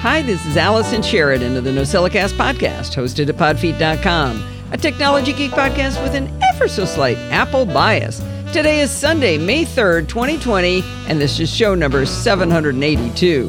Hi, this is Allison Sheridan of the NosillaCast podcast, hosted at podfeet.com, a technology geek podcast with an ever so slight Apple bias. Today is Sunday, May 3rd, 2020, and this is show number 782.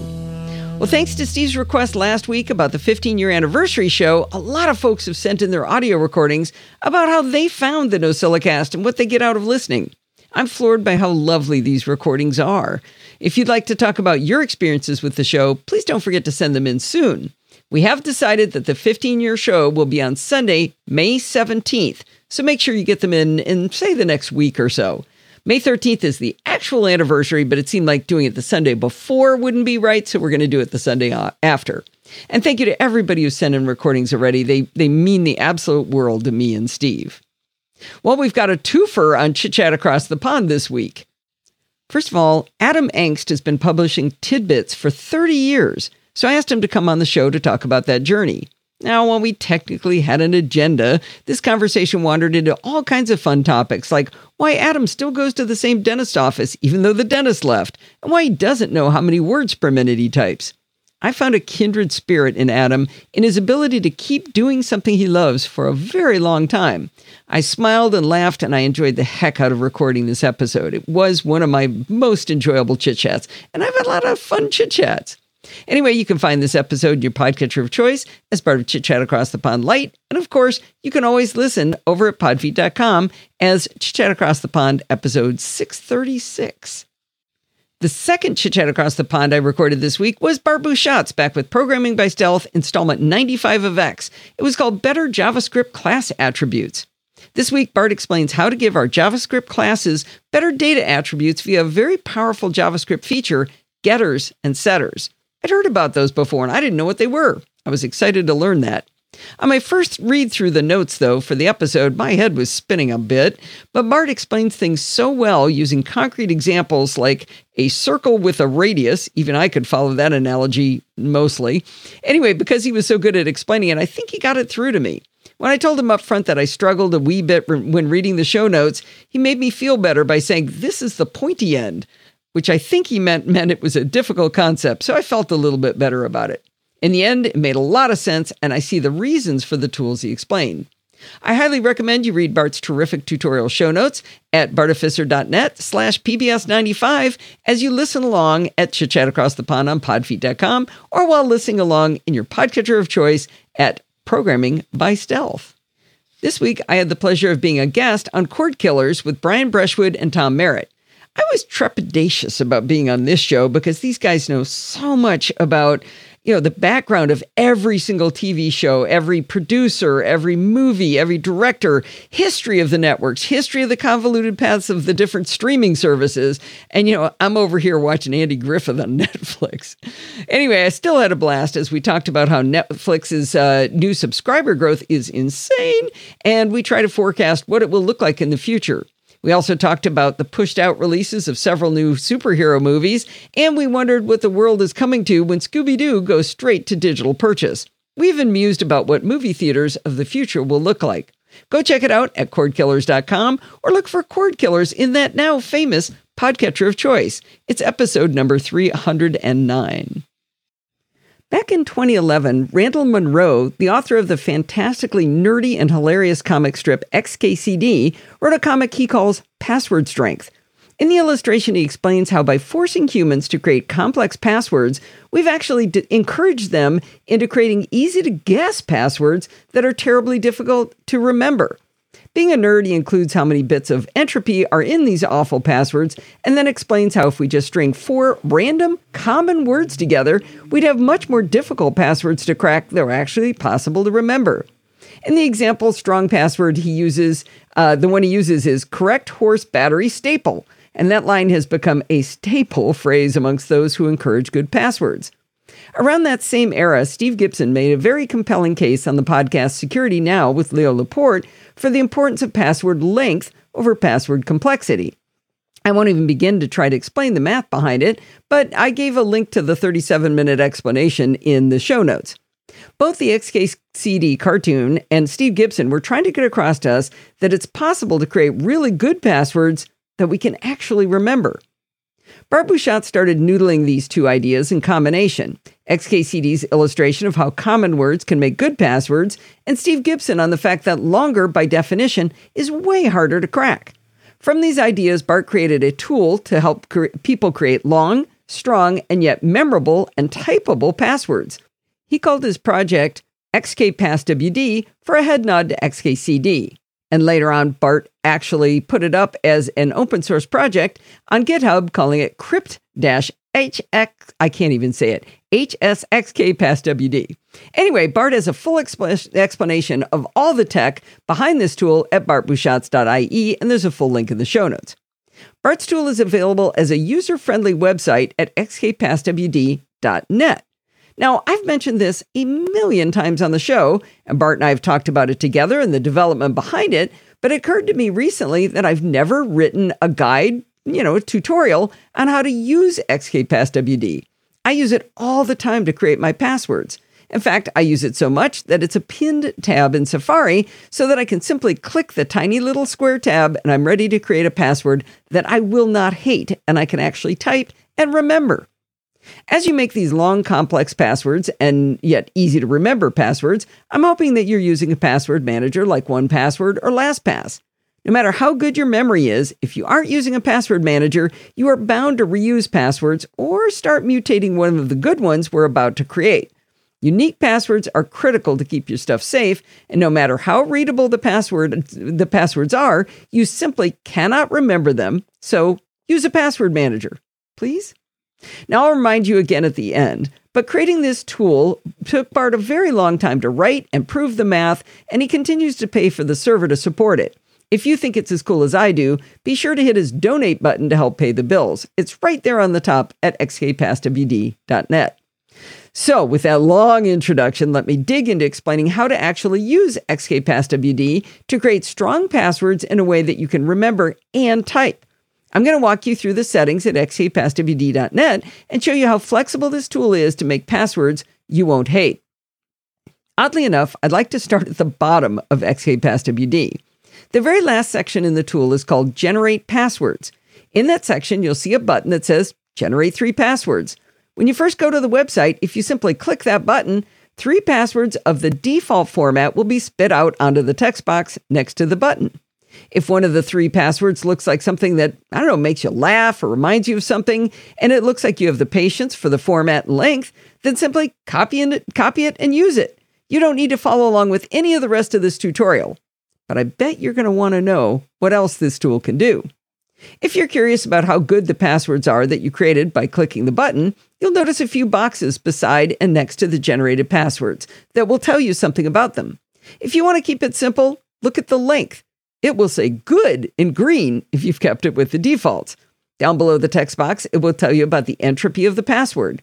Well, thanks to Steve's request last week about the 15 year anniversary show, a lot of folks have sent in their audio recordings about how they found the NosillaCast and what they get out of listening. I'm floored by how lovely these recordings are. If you'd like to talk about your experiences with the show, please don't forget to send them in soon. We have decided that the 15 year show will be on Sunday, May 17th, so make sure you get them in in, say, the next week or so. May 13th is the actual anniversary, but it seemed like doing it the Sunday before wouldn't be right, so we're going to do it the Sunday uh, after. And thank you to everybody who sent in recordings already. They, they mean the absolute world to me and Steve. Well, we've got a twofer on Chit Chat Across the Pond this week. First of all, Adam Engst has been publishing tidbits for 30 years, so I asked him to come on the show to talk about that journey. Now, while we technically had an agenda, this conversation wandered into all kinds of fun topics like why Adam still goes to the same dentist office even though the dentist left, and why he doesn't know how many words per minute he types. I found a kindred spirit in Adam in his ability to keep doing something he loves for a very long time. I smiled and laughed, and I enjoyed the heck out of recording this episode. It was one of my most enjoyable chit chats, and I've had a lot of fun chit chats. Anyway, you can find this episode in your podcatcher of choice as part of Chit Chat Across the Pond Lite. And of course, you can always listen over at podfeet.com as Chit Chat Across the Pond episode 636. The second chit chat across the pond I recorded this week was Bart Busschots back with Programming by Stealth, installment 95 of X. It was called Better JavaScript Class Attributes. This week, Bart explains how to give our JavaScript classes better data attributes via a very powerful JavaScript feature, getters and setters. I'd heard about those before and I didn't know what they were. I was excited to learn that. On my first read through the notes, though, for the episode, my head was spinning a bit, but Bart explains things so well using concrete examples like a circle with a radius. Even I could follow that analogy mostly. Anyway, because he was so good at explaining it, I think he got it through to me. When I told him up front that I struggled a wee bit when reading the show notes, he made me feel better by saying, This is the pointy end, which I think he meant meant it was a difficult concept, so I felt a little bit better about it. In the end, it made a lot of sense, and I see the reasons for the tools he explained. I highly recommend you read Bart's terrific tutorial show notes at bartificer.net slash pbs95 as you listen along at Chit Chat Across the Pond on podfeet.com or while listening along in your podcatcher of choice at Programming by Stealth. This week, I had the pleasure of being a guest on Cord Killers with Brian Brushwood and Tom Merritt. I was trepidatious about being on this show because these guys know so much about you know, the background of every single TV show, every producer, every movie, every director, history of the networks, history of the convoluted paths of the different streaming services. And, you know, I'm over here watching Andy Griffith on Netflix. Anyway, I still had a blast as we talked about how Netflix's uh, new subscriber growth is insane. And we try to forecast what it will look like in the future. We also talked about the pushed out releases of several new superhero movies, and we wondered what the world is coming to when Scooby Doo goes straight to digital purchase. We even mused about what movie theaters of the future will look like. Go check it out at cordkillers.com or look for Cord Killers in that now famous podcatcher of choice. It's episode number 309. Back in 2011, Randall Munroe, the author of the fantastically nerdy and hilarious comic strip XKCD, wrote a comic he calls Password Strength. In the illustration, he explains how by forcing humans to create complex passwords, we've actually d- encouraged them into creating easy to guess passwords that are terribly difficult to remember. Being a nerd, he includes how many bits of entropy are in these awful passwords, and then explains how if we just string four random common words together, we'd have much more difficult passwords to crack that are actually possible to remember. In the example strong password he uses, uh, the one he uses is correct horse battery staple, and that line has become a staple phrase amongst those who encourage good passwords. Around that same era, Steve Gibson made a very compelling case on the podcast Security Now with Leo Laporte for the importance of password length over password complexity. I won't even begin to try to explain the math behind it, but I gave a link to the 37 minute explanation in the show notes. Both the XKCD cartoon and Steve Gibson were trying to get across to us that it's possible to create really good passwords that we can actually remember. Bart Busschots started noodling these two ideas in combination XKCD's illustration of how common words can make good passwords, and Steve Gibson on the fact that longer, by definition, is way harder to crack. From these ideas, Bart created a tool to help cre- people create long, strong, and yet memorable and typable passwords. He called his project XKPassWD for a head nod to XKCD. And later on, Bart actually put it up as an open source project on GitHub, calling it crypt HX, I can't even say it, HSXK PassWD. Anyway, Bart has a full expl- explanation of all the tech behind this tool at bartbusschots.ie, and there's a full link in the show notes. Bart's tool is available as a user friendly website at xkpasswd.net. Now, I've mentioned this a million times on the show, and Bart and I have talked about it together and the development behind it, but it occurred to me recently that I've never written a guide, you know, a tutorial on how to use XKPassWD. I use it all the time to create my passwords. In fact, I use it so much that it's a pinned tab in Safari so that I can simply click the tiny little square tab and I'm ready to create a password that I will not hate and I can actually type and remember. As you make these long, complex passwords and yet easy to remember passwords, I'm hoping that you're using a password manager like 1Password or LastPass. No matter how good your memory is, if you aren't using a password manager, you are bound to reuse passwords or start mutating one of the good ones we're about to create. Unique passwords are critical to keep your stuff safe, and no matter how readable the password the passwords are, you simply cannot remember them. So, use a password manager, please. Now, I'll remind you again at the end, but creating this tool took Bart a very long time to write and prove the math, and he continues to pay for the server to support it. If you think it's as cool as I do, be sure to hit his donate button to help pay the bills. It's right there on the top at xkpasswd.net. So, with that long introduction, let me dig into explaining how to actually use XKPassWD to create strong passwords in a way that you can remember and type. I'm going to walk you through the settings at xkpasswd.net and show you how flexible this tool is to make passwords you won't hate. Oddly enough, I'd like to start at the bottom of XKPassWD. The very last section in the tool is called Generate Passwords. In that section, you'll see a button that says Generate three passwords. When you first go to the website, if you simply click that button, three passwords of the default format will be spit out onto the text box next to the button. If one of the three passwords looks like something that, I don't know, makes you laugh or reminds you of something, and it looks like you have the patience for the format and length, then simply copy, it, copy it and use it. You don't need to follow along with any of the rest of this tutorial. But I bet you're going to want to know what else this tool can do. If you're curious about how good the passwords are that you created by clicking the button, you'll notice a few boxes beside and next to the generated passwords that will tell you something about them. If you want to keep it simple, look at the length it will say good in green if you've kept it with the defaults. Down below the text box, it will tell you about the entropy of the password.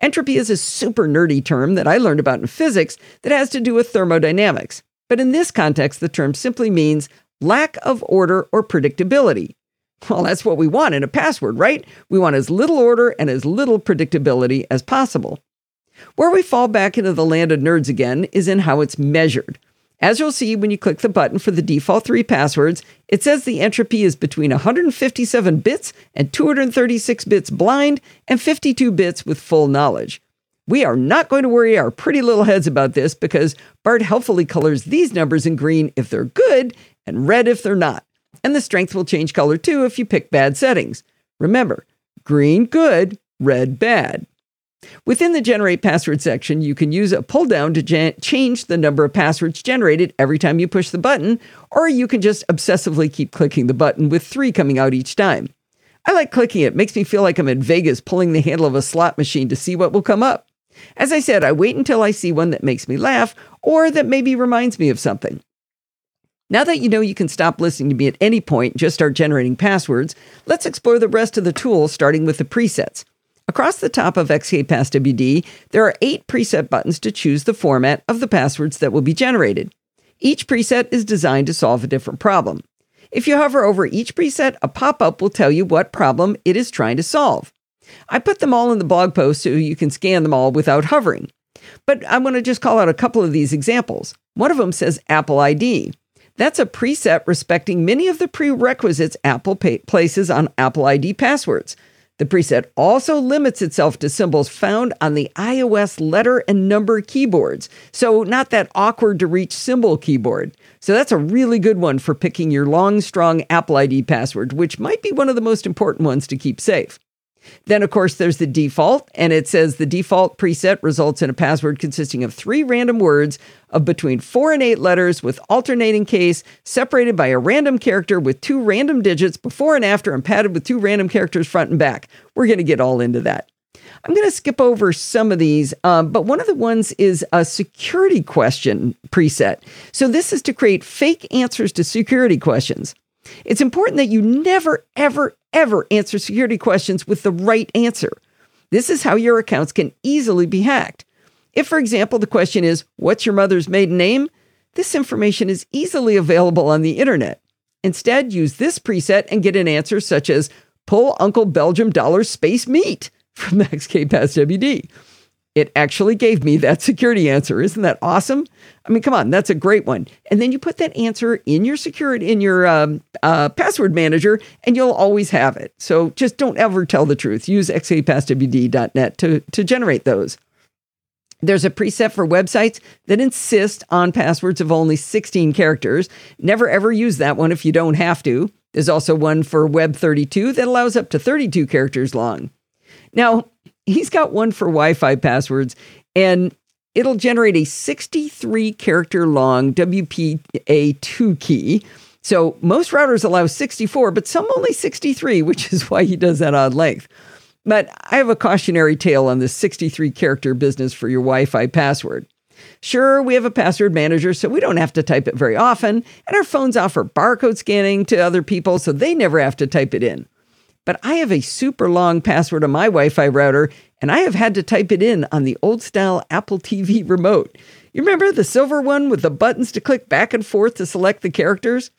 Entropy is a super nerdy term that I learned about in physics that has to do with thermodynamics. But in this context, the term simply means lack of order or predictability. Well, that's what we want in a password, right? We want as little order and as little predictability as possible. Where we fall back into the land of nerds again is in how it's measured. As you'll see when you click the button for the default three passwords, it says the entropy is between 157 bits and 236 bits blind and 52 bits with full knowledge. We are not going to worry our pretty little heads about this because Bart helpfully colors these numbers in green if they're good and red if they're not. And the strength will change color too if you pick bad settings. Remember, green good, red bad. Within the Generate Password section, you can use a pull down to gen- change the number of passwords generated every time you push the button, or you can just obsessively keep clicking the button with three coming out each time. I like clicking it, makes me feel like I'm in Vegas pulling the handle of a slot machine to see what will come up. As I said, I wait until I see one that makes me laugh or that maybe reminds me of something. Now that you know you can stop listening to me at any point and just start generating passwords, let's explore the rest of the tool starting with the presets. Across the top of XKPassWD, there are eight preset buttons to choose the format of the passwords that will be generated. Each preset is designed to solve a different problem. If you hover over each preset, a pop up will tell you what problem it is trying to solve. I put them all in the blog post so you can scan them all without hovering. But I'm going to just call out a couple of these examples. One of them says Apple ID. That's a preset respecting many of the prerequisites Apple places on Apple ID passwords. The preset also limits itself to symbols found on the iOS letter and number keyboards, so not that awkward to reach symbol keyboard. So that's a really good one for picking your long, strong Apple ID password, which might be one of the most important ones to keep safe. Then, of course, there's the default, and it says the default preset results in a password consisting of three random words of between four and eight letters with alternating case, separated by a random character with two random digits before and after, and padded with two random characters front and back. We're going to get all into that. I'm going to skip over some of these, um, but one of the ones is a security question preset. So, this is to create fake answers to security questions. It's important that you never, ever, ever answer security questions with the right answer. This is how your accounts can easily be hacked. If, for example, the question is, What's your mother's maiden name? This information is easily available on the internet. Instead, use this preset and get an answer such as, Pull Uncle Belgium dollar space meat from XK Pass WD. It actually gave me that security answer. Isn't that awesome? I mean, come on, that's a great one. And then you put that answer in your security in your um, uh, password manager, and you'll always have it. So just don't ever tell the truth. Use xkpasswd.net to to generate those. There's a preset for websites that insist on passwords of only 16 characters. Never ever use that one if you don't have to. There's also one for Web32 that allows up to 32 characters long. Now, he's got one for Wi Fi passwords, and it'll generate a 63 character long WPA2 key. So most routers allow 64, but some only 63, which is why he does that odd length. But I have a cautionary tale on this 63 character business for your Wi Fi password. Sure, we have a password manager, so we don't have to type it very often, and our phones offer barcode scanning to other people, so they never have to type it in but I have a super long password on my Wi Fi router, and I have had to type it in on the old style Apple TV remote. You remember the silver one with the buttons to click back and forth to select the characters?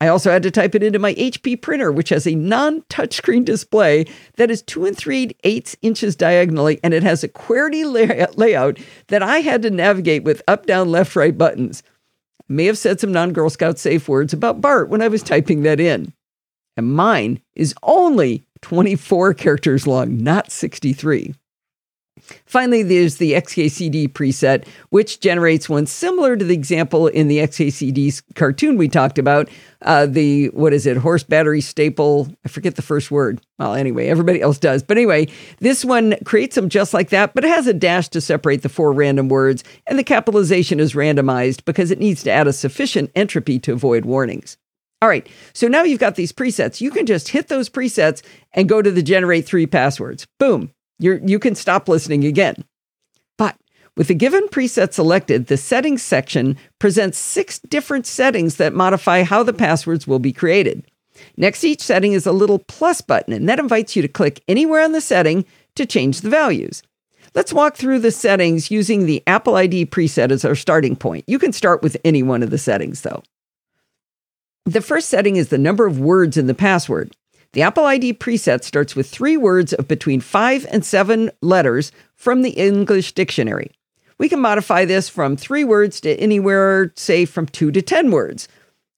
I also had to type it into my HP printer, which has a non touchscreen display that is two and three eighths inches diagonally, and it has a QWERTY layout that I had to navigate with up, down, left, right buttons. I may have said some non Girl Scout safe words about Bart when I was typing that in and mine is only 24 characters long, not 63. Finally, there's the XKCD preset, which generates one similar to the example in the XKCD cartoon we talked about. Uh, the, what is it, horse battery staple? I forget the first word. Well, anyway, everybody else does. But anyway, this one creates them just like that, but it has a dash to separate the four random words, and the capitalization is randomized because it needs to add a sufficient entropy to avoid warnings. All right. So now you've got these presets. You can just hit those presets and go to the generate three passwords. Boom. You're, you can stop listening again. But with a given preset selected, the settings section presents six different settings that modify how the passwords will be created. Next to each setting is a little plus button, and that invites you to click anywhere on the setting to change the values. Let's walk through the settings using the Apple ID preset as our starting point. You can start with any one of the settings, though. The first setting is the number of words in the password. The Apple ID preset starts with three words of between five and seven letters from the English dictionary. We can modify this from three words to anywhere, say, from two to 10 words.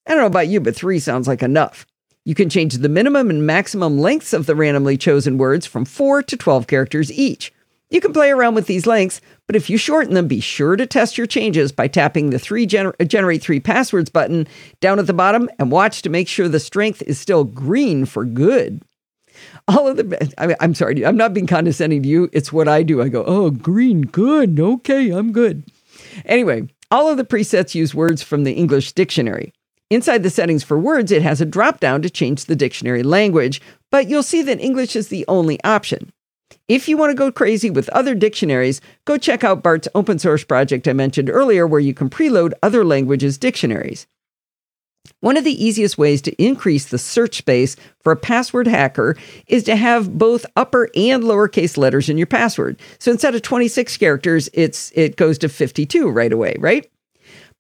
I don't know about you, but three sounds like enough. You can change the minimum and maximum lengths of the randomly chosen words from 4 to 12 characters each. You can play around with these lengths, but if you shorten them, be sure to test your changes by tapping the three gener- uh, generate three passwords button down at the bottom and watch to make sure the strength is still green for good. All of the, I am sorry, I'm not being condescending to you. It's what I do. I go, oh, green, good. Okay, I'm good. Anyway, all of the presets use words from the English dictionary. Inside the settings for words, it has a drop down to change the dictionary language, but you'll see that English is the only option. If you want to go crazy with other dictionaries, go check out Bart's open source project I mentioned earlier, where you can preload other languages' dictionaries. One of the easiest ways to increase the search space for a password hacker is to have both upper and lowercase letters in your password. So instead of 26 characters, it's it goes to 52 right away, right?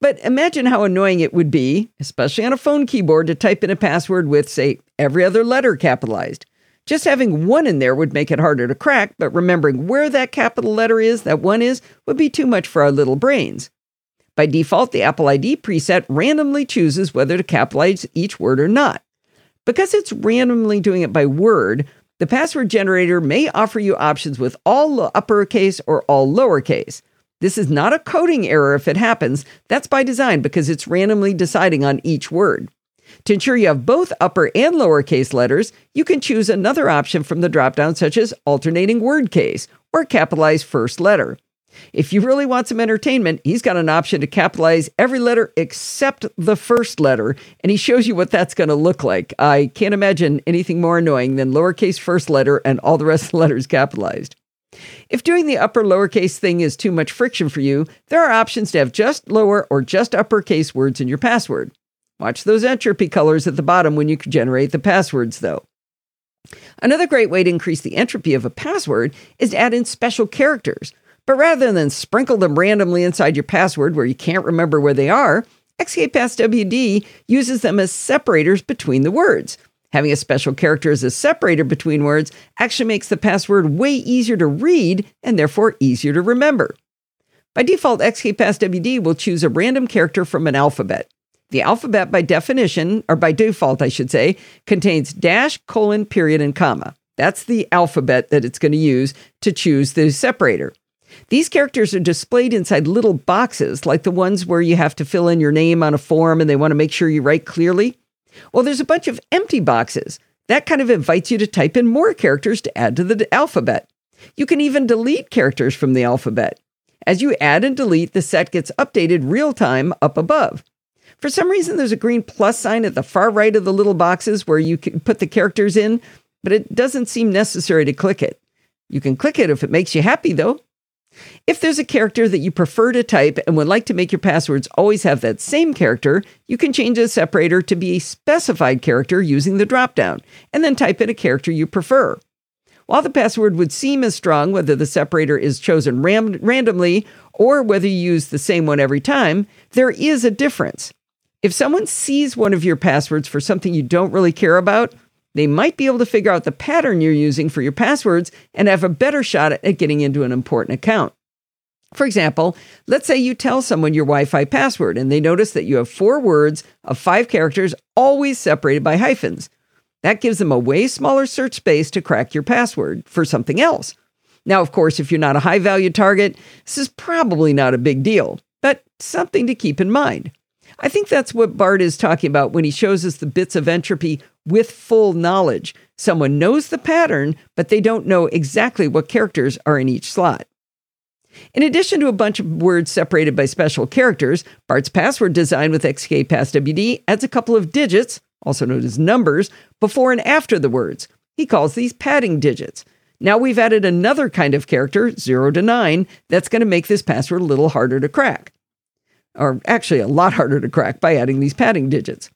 But imagine how annoying it would be, especially on a phone keyboard, to type in a password with, say, every other letter capitalized. Just having one in there would make it harder to crack, but remembering where that capital letter is, that one is, would be too much for our little brains. By default, the Apple ID preset randomly chooses whether to capitalize each word or not. Because it's randomly doing it by word, The password generator may offer you options with all uppercase or all lowercase. This is not a coding error if it happens. That's by design because it's randomly deciding on each word. To ensure you have both upper and lowercase letters, you can choose another option from the dropdown, such as alternating word case or capitalize first letter. If you really want some entertainment, he's got an option to capitalize every letter except the first letter, and he shows you what that's going to look like. I can't imagine anything more annoying than lowercase first letter and all the rest of the letters capitalized. If doing the upper lowercase thing is too much friction for you, there are options to have just lower or just uppercase words in your password. Watch those entropy colors at the bottom when you generate the passwords, though. Another great way to increase the entropy of a password is to add in special characters. But rather than sprinkle them randomly inside your password where you can't remember where they are, XKPassWD uses them as separators between the words. Having a special character as a separator between words actually makes the password way easier to read and therefore easier to remember. By default, XKPassWD will choose a random character from an alphabet. The alphabet, by definition, or by default, I should say, contains dash, colon, period, and comma. That's the alphabet that it's going to use to choose the separator. These characters are displayed inside little boxes, like the ones where you have to fill in your name on a form and they want to make sure you write clearly. Well, there's a bunch of empty boxes. That kind of invites you to type in more characters to add to the alphabet. You can even delete characters from the alphabet. As you add and delete, the set gets updated real time up above. For some reason, there's a green plus sign at the far right of the little boxes where you can put the characters in, but it doesn't seem necessary to click it. You can click it if it makes you happy, though. If there's a character that you prefer to type and would like to make your passwords always have that same character, you can change the separator to be a specified character using the dropdown, and then type in a character you prefer. While the password would seem as strong whether the separator is chosen ram- randomly or whether you use the same one every time, there is a difference. If someone sees one of your passwords for something you don't really care about, they might be able to figure out the pattern you're using for your passwords and have a better shot at getting into an important account. For example, let's say you tell someone your Wi Fi password and they notice that you have four words of five characters always separated by hyphens. That gives them a way smaller search space to crack your password for something else. Now, of course, if you're not a high value target, this is probably not a big deal, but something to keep in mind. I think that's what Bart is talking about when he shows us the bits of entropy with full knowledge. Someone knows the pattern, but they don't know exactly what characters are in each slot. In addition to a bunch of words separated by special characters, Bart's password design with XKPassWD adds a couple of digits, also known as numbers, before and after the words. He calls these padding digits. Now we've added another kind of character, 0 to 9, that's going to make this password a little harder to crack or actually a lot harder to crack by adding these padding digits.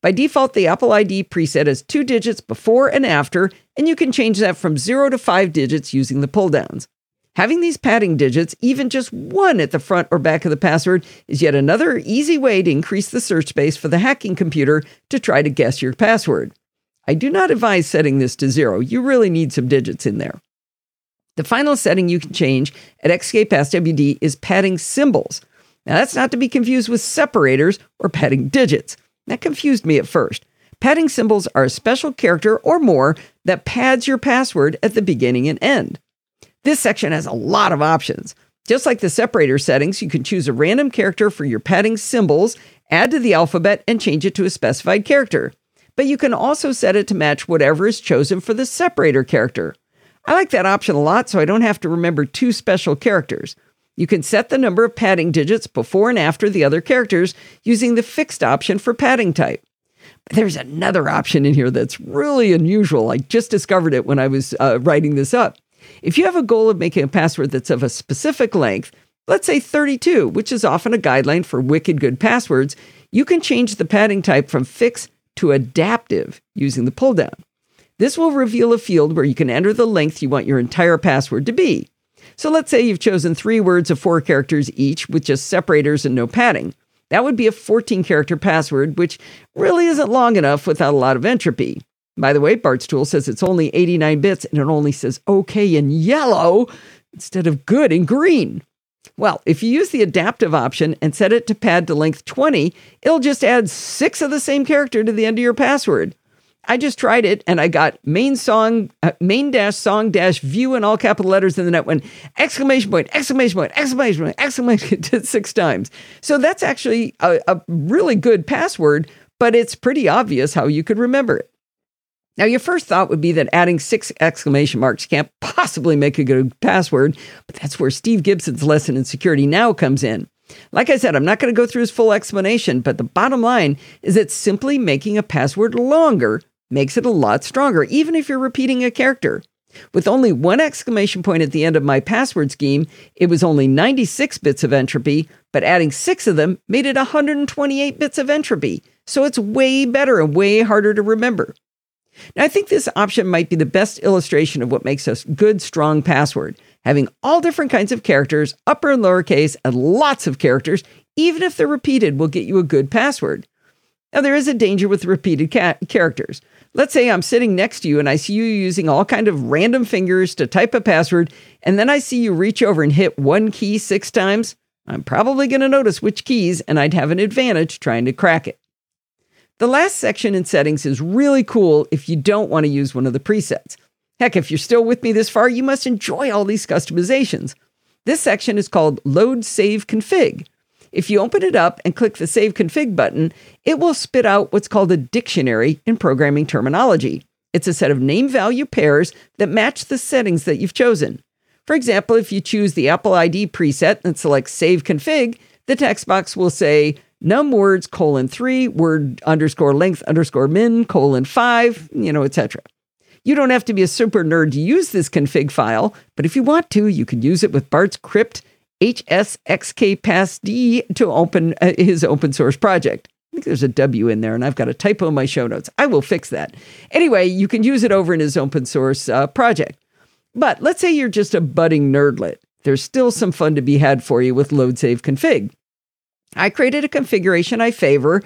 By default, the Apple ID preset has two digits before and after, and you can change that from zero to five digits using the pull downs. Having these padding digits, even just one at the front or back of the password, is yet another easy way to increase the search space for the hacking computer to try to guess your password. I do not advise setting this to zero. You really need some digits in there. The final setting you can change at XKPassWD is padding symbols. Now, that's not to be confused with separators or padding digits. That confused me at first. Padding symbols are a special character or more that pads your password at the beginning and end. This section has a lot of options. Just like the separator settings, you can choose a random character for your padding symbols, add to the alphabet, and change it to a specified character. But you can also set it to match whatever is chosen for the separator character. I like that option a lot so I don't have to remember two special characters. You can set the number of padding digits before and after the other characters using the fixed option for padding type. There's another option in here that's really unusual. I just discovered it when I was uh, writing this up. If you have a goal of making a password that's of a specific length, let's say 32, which is often a guideline for wicked good passwords, you can change the padding type from fixed to adaptive using the pull down. This will reveal a field where you can enter the length you want your entire password to be. So let's say you've chosen three words of four characters each with just separators and no padding. That would be a 14 character password, which really isn't long enough without a lot of entropy. By the way, Bart's tool says it's only 89 bits and it only says OK in yellow instead of good in green. Well, if you use the adaptive option and set it to pad to length 20, it'll just add six of the same character to the end of your password. I just tried it and I got main song, uh, main dash song dash view in all capital letters. And then it went exclamation point, exclamation point, exclamation point, exclamation point six times. So that's actually a, a really good password, but it's pretty obvious how you could remember it. Now, your first thought would be that adding six exclamation marks can't possibly make a good password, but that's where Steve Gibson's lesson in security now comes in. Like I said, I'm not going to go through his full explanation, but the bottom line is that simply making a password longer makes it a lot stronger, even if you're repeating a character. With only one exclamation point at the end of my password scheme, it was only 96 bits of entropy, but adding six of them made it 128 bits of entropy. So it's way better and way harder to remember. Now, I think this option might be the best illustration of what makes a good, strong password. Having all different kinds of characters, upper and lowercase, and lots of characters, even if they're repeated, will get you a good password. Now, there is a danger with repeated ca- characters. Let's say I'm sitting next to you and I see you using all kind of random fingers to type a password, and then I see you reach over and hit one key six times. I'm probably going to notice which keys, and I'd have an advantage trying to crack it. The last section in settings is really cool if you don't want to use one of the presets. Heck, if you're still with me this far, you must enjoy all these customizations. This section is called Load Save Config. If you open it up and click the Save Config button, it will spit out what's called a dictionary in programming terminology. It's a set of name value pairs that match the settings that you've chosen. For example, if you choose the Apple ID preset and select Save Config, the text box will say num words colon three, word underscore length underscore min colon five, you know, etc. You don't have to be a super nerd to use this config file, but if you want to, you can use it with Bart's crypt hsxkpassd to open uh, his open source project. I think there's a W in there, and I've got a typo in my show notes. I will fix that. Anyway, you can use it over in his open source uh, project. But let's say you're just a budding nerdlet. There's still some fun to be had for you with load save config. I created a configuration I favor.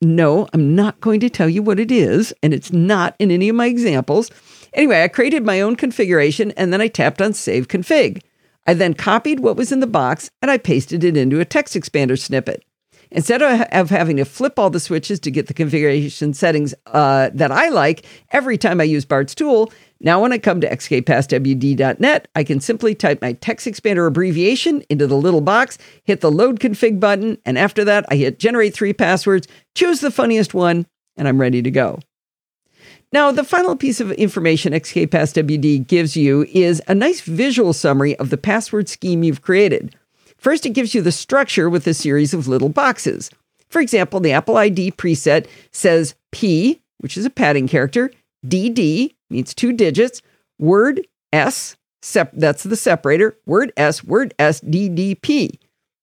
No, I'm not going to tell you what it is, and it's not in any of my examples. Anyway, I created my own configuration and then I tapped on Save Config. I then copied what was in the box and I pasted it into a TextExpander snippet. Instead of having to flip all the switches to get the configuration settings uh, that I like every time I use Bart's tool, now, when I come to xkpasswd.net, I can simply type my TextExpander abbreviation into the little box, hit the load config button, and after that, I hit generate three passwords, choose the funniest one, and I'm ready to go. Now, the final piece of information XKPassWD gives you is a nice visual summary of the password scheme you've created. First, it gives you the structure with a series of little boxes. For example, the Apple ID preset says P, which is a padding character, DD, means two digits. Word S, sep- that's the separator. Word S, word S, DDP.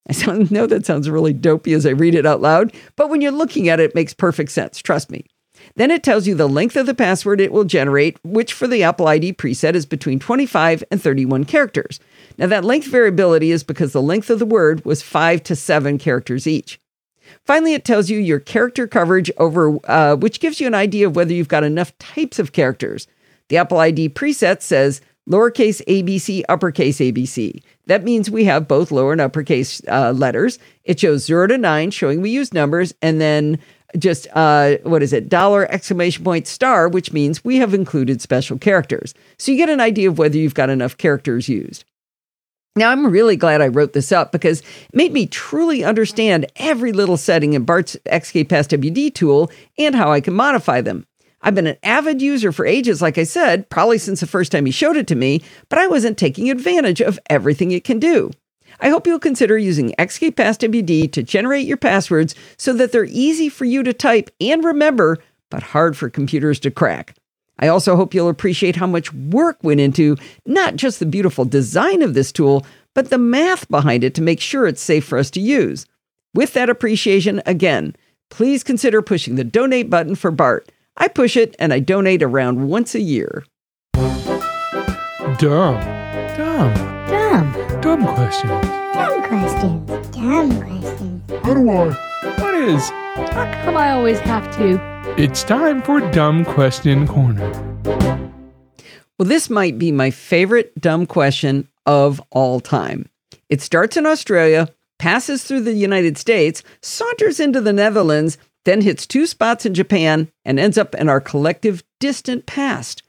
I sound, know that sounds really dopey as I read it out loud, but when you're looking at it, it makes perfect sense. Trust me. Then it tells you the length of the password it will generate, which for the Apple ID preset is between 25 and 31 characters. Now, that length variability is because the length of the word was five to seven characters each. Finally, it tells you your character coverage over, uh, which gives you an idea of whether you've got enough types of characters. The Apple ID preset says lowercase ABC, uppercase ABC. That means we have both lower and uppercase uh, letters. It shows zero to nine, showing we use numbers, and then just uh, what is it, dollar exclamation point star, which means we have included special characters. So you get an idea of whether you've got enough characters used. Now, I'm really glad I wrote this up because it made me truly understand every little setting in Bart's XKPassWD tool and how I can modify them. I've been an avid user for ages, like I said, probably since the first time he showed it to me, but I wasn't taking advantage of everything it can do. I hope you'll consider using XKPassWD to generate your passwords so that they're easy for you to type and remember, but hard for computers to crack. I also hope you'll appreciate how much work went into not just the beautiful design of this tool, but the math behind it to make sure it's safe for us to use. With that appreciation, again, please consider pushing the donate button for Bart. I push it and I donate around once a year. Dumb. Dumb. Dumb. Dumb questions. Dumb questions. Dumb questions. How do I? What is? How come I always have to? It's time for Dumb Question Corner. Well, this might be my favorite dumb question of all time. It starts in Australia, passes through the United States, saunters into the Netherlands, then hits two spots in Japan and ends up in our collective distant past.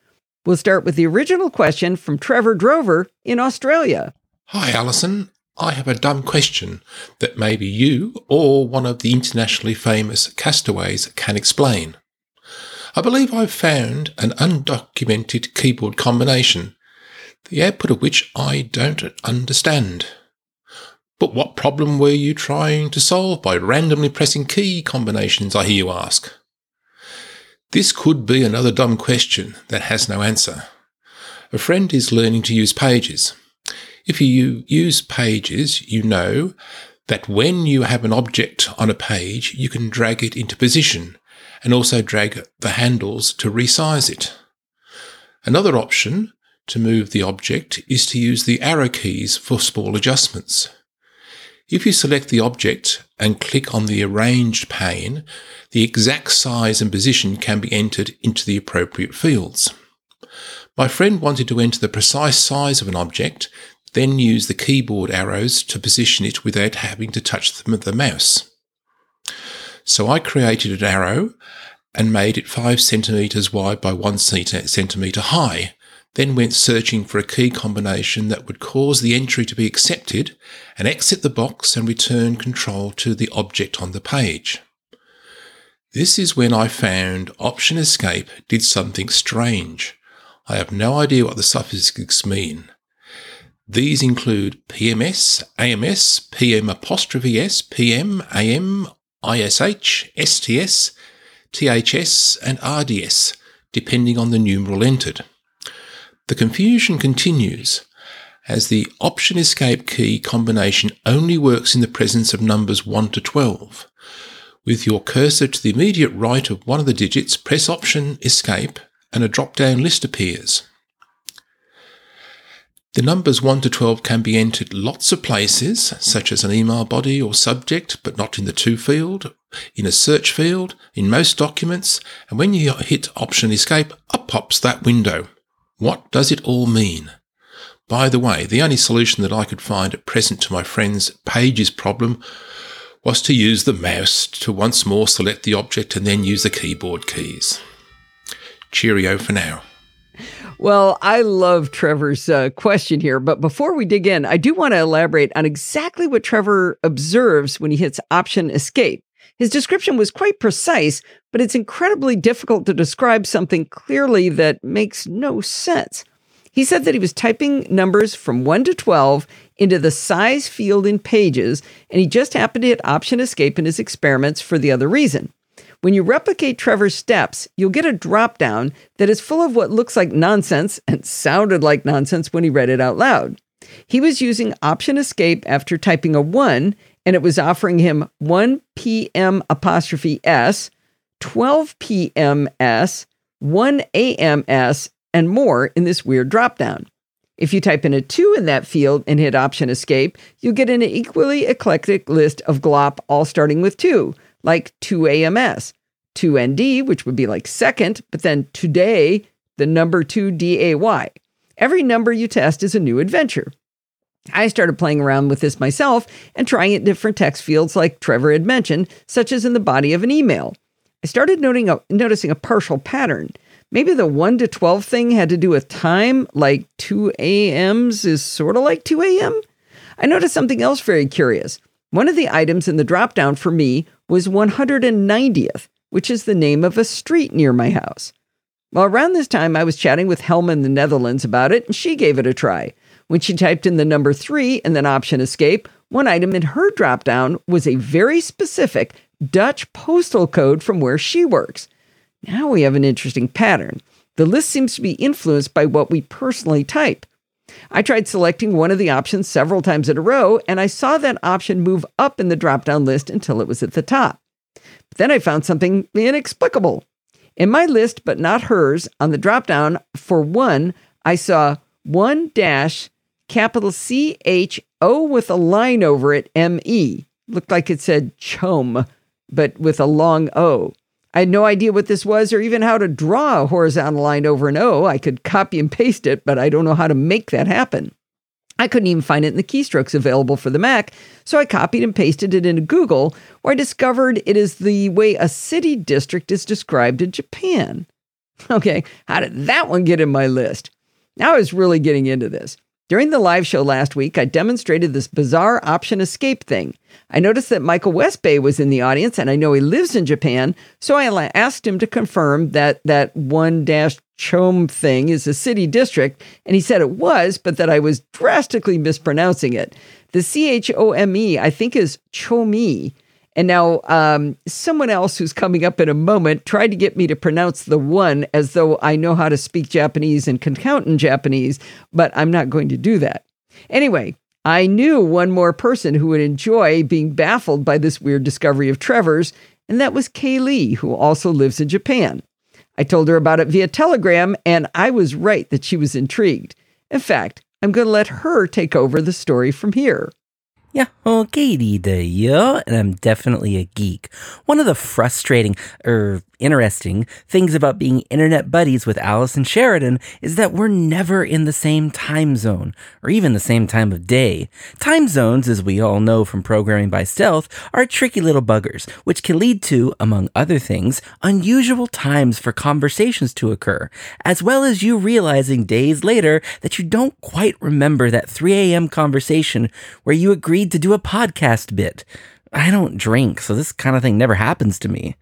We'll start with the original question from Trevor Drover in Australia. Hi, Allison. I have a dumb question that maybe you or one of the internationally famous castaways can explain. I believe I've found an undocumented keyboard combination, the output of which I don't understand. But what problem were you trying to solve by randomly pressing key combinations, I hear you ask? This could be another dumb question that has no answer. A friend is learning to use pages. If you use pages, you know that when you have an object on a page, you can drag it into position and also drag the handles to resize it. Another option to move the object is to use the arrow keys for small adjustments. If you select the object and click on the Arranged pane, the exact size and position can be entered into the appropriate fields. My friend wanted to enter the precise size of an object, then use the keyboard arrows to position it without having to touch them with the mouse. So I created an arrow and made it 5 centimeters wide by 1 centimeter high, then went searching for a key combination that would cause the entry to be accepted and exit the box and return control to the object on the page. This is when I found Option Escape did something strange. I have no idea what the suffixes mean. These include PMS, AMS, PM apostrophe S, PM, AM, ISH, STS, THS, and RDS, depending on the numeral entered. The confusion continues as the option escape key combination only works in the presence of numbers 1 to 12. With your cursor to the immediate right of one of the digits, press option escape and a drop down list appears. The numbers 1 to 12 can be entered lots of places, such as an email body or subject, but not in the to field, in a search field, in most documents, and when you hit option escape, up pops that window. What does it all mean? By the way, the only solution that I could find at present to my friend's pages problem was to use the mouse to once more select the object and then use the keyboard keys. Cheerio for now. Well, I love Trevor's uh, question here, but before we dig in, I do want to elaborate on exactly what Trevor observes when he hits Option Escape. His description was quite precise, but it's incredibly difficult to describe something clearly that makes no sense. He said that he was typing numbers from 1 to 12 into the size field in pages, and he just happened to hit Option Escape in his experiments for the other reason. When you replicate Trevor's steps, you'll get a drop down that is full of what looks like nonsense and sounded like nonsense when he read it out loud. He was using Option Escape after typing a 1 and it was offering him 1 p.m. apostrophe S, 12 p.m. S, 1 a.m. S, and more in this weird dropdown. If you type in a 2 in that field and hit Option Escape, you'll get an equally eclectic list of glop all starting with 2, like 2 AMS, 2ND, which would be like second, but then today, the number 2 DAY. Every number you test is a new adventure. I started playing around with this myself and trying it in different text fields like Trevor had mentioned, such as in the body of an email. I started a, noticing a partial pattern. Maybe the 1 to 12 thing had to do with time, like 2 a.m.s is sort of like 2 a.m. I noticed something else very curious. One of the items in the dropdown for me was 190th, which is the name of a street near my house. Well, around this time, I was chatting with Helma in the Netherlands about it, and she gave it a try. When she typed in the number three and then option escape, one item in her dropdown was a very specific Dutch postal code from where she works. Now we have an interesting pattern. The list seems to be influenced by what we personally type. I tried selecting one of the options several times in a row, and I saw that option move up in the dropdown list until it was at the top. But then I found something inexplicable. In my list, but not hers, on the dropdown for one, I saw 1 dash capital C H O with a line over it, M E. Looked like it said chom, but with a long O. I had no idea what this was or even how to draw a horizontal line over an O. I could copy and paste it, but I don't know how to make that happen. I couldn't even find it in the keystrokes available for the Mac, so I copied and pasted it into Google, where I discovered it is the way a city district is described in Japan. Okay, how did that one get in my list? Now I was really getting into this. During the live show last week, I demonstrated this bizarre option escape thing. I noticed that Michael Westbay was in the audience, and I know he lives in Japan, so I asked him to confirm that that one dash Chome thing is a city district, and he said it was, but that I was drastically mispronouncing it. The C H O M E, I think, is Chomi. And now, um, someone else who's coming up in a moment tried to get me to pronounce the one as though I know how to speak Japanese and can count in Japanese, but I'm not going to do that. Anyway, I knew one more person who would enjoy being baffled by this weird discovery of Trevor's, and that was Kaylee, who also lives in Japan. I told her about it via Telegram, and I was right that she was intrigued. In fact, I'm going to let her take over the story from here. Yeah, Katie the yo, and I'm definitely a geek. One of the frustrating er interesting things about being internet buddies with Allison Sheridan is that we're never in the same time zone, or even the same time of day. Time zones, as we all know from programming by stealth, are tricky little buggers, which can lead to, among other things, unusual times for conversations to occur, as well as you realizing days later that you don't quite remember that 3 a.m. conversation where you agreed to do a podcast bit. I don't drink, so this kind of thing never happens to me.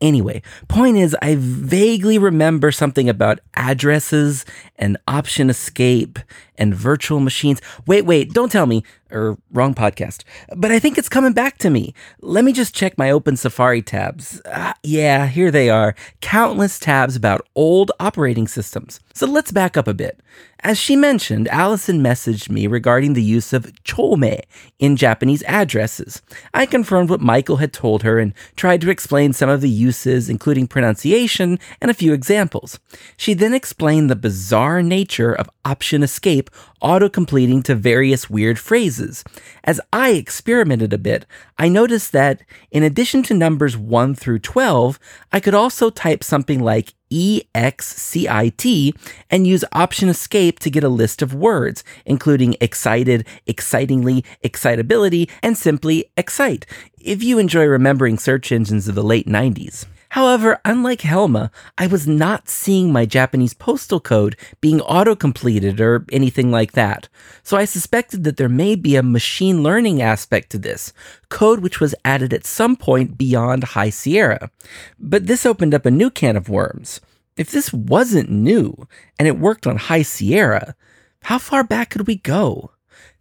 Anyway, point is, I vaguely remember something about addresses and option escape and virtual machines. Wait, wait, don't tell me, or wrong podcast. But I think it's coming back to me. Let me just check my open Safari tabs. Uh, yeah, here they are. Countless tabs about old operating systems. So let's back up a bit. As she mentioned, Allison messaged me regarding the use of chome in Japanese addresses. I confirmed what Michael had told her and tried to explain some of the uses, including pronunciation and a few examples. She then explained the bizarre nature of option escape auto-completing to various weird phrases. As I experimented a bit, I noticed that in addition to numbers 1 through 12, I could also type something like EXCIT and use Option Escape to get a list of words, including excited, excitingly, excitability, and simply excite, if you enjoy remembering search engines of the late 90s. However, unlike Helma, I was not seeing my Japanese postal code being auto completed or anything like that. So I suspected that there may be a machine learning aspect to this, code which was added at some point beyond High Sierra. But this opened up a new can of worms. If this wasn't new and it worked on High Sierra, how far back could we go?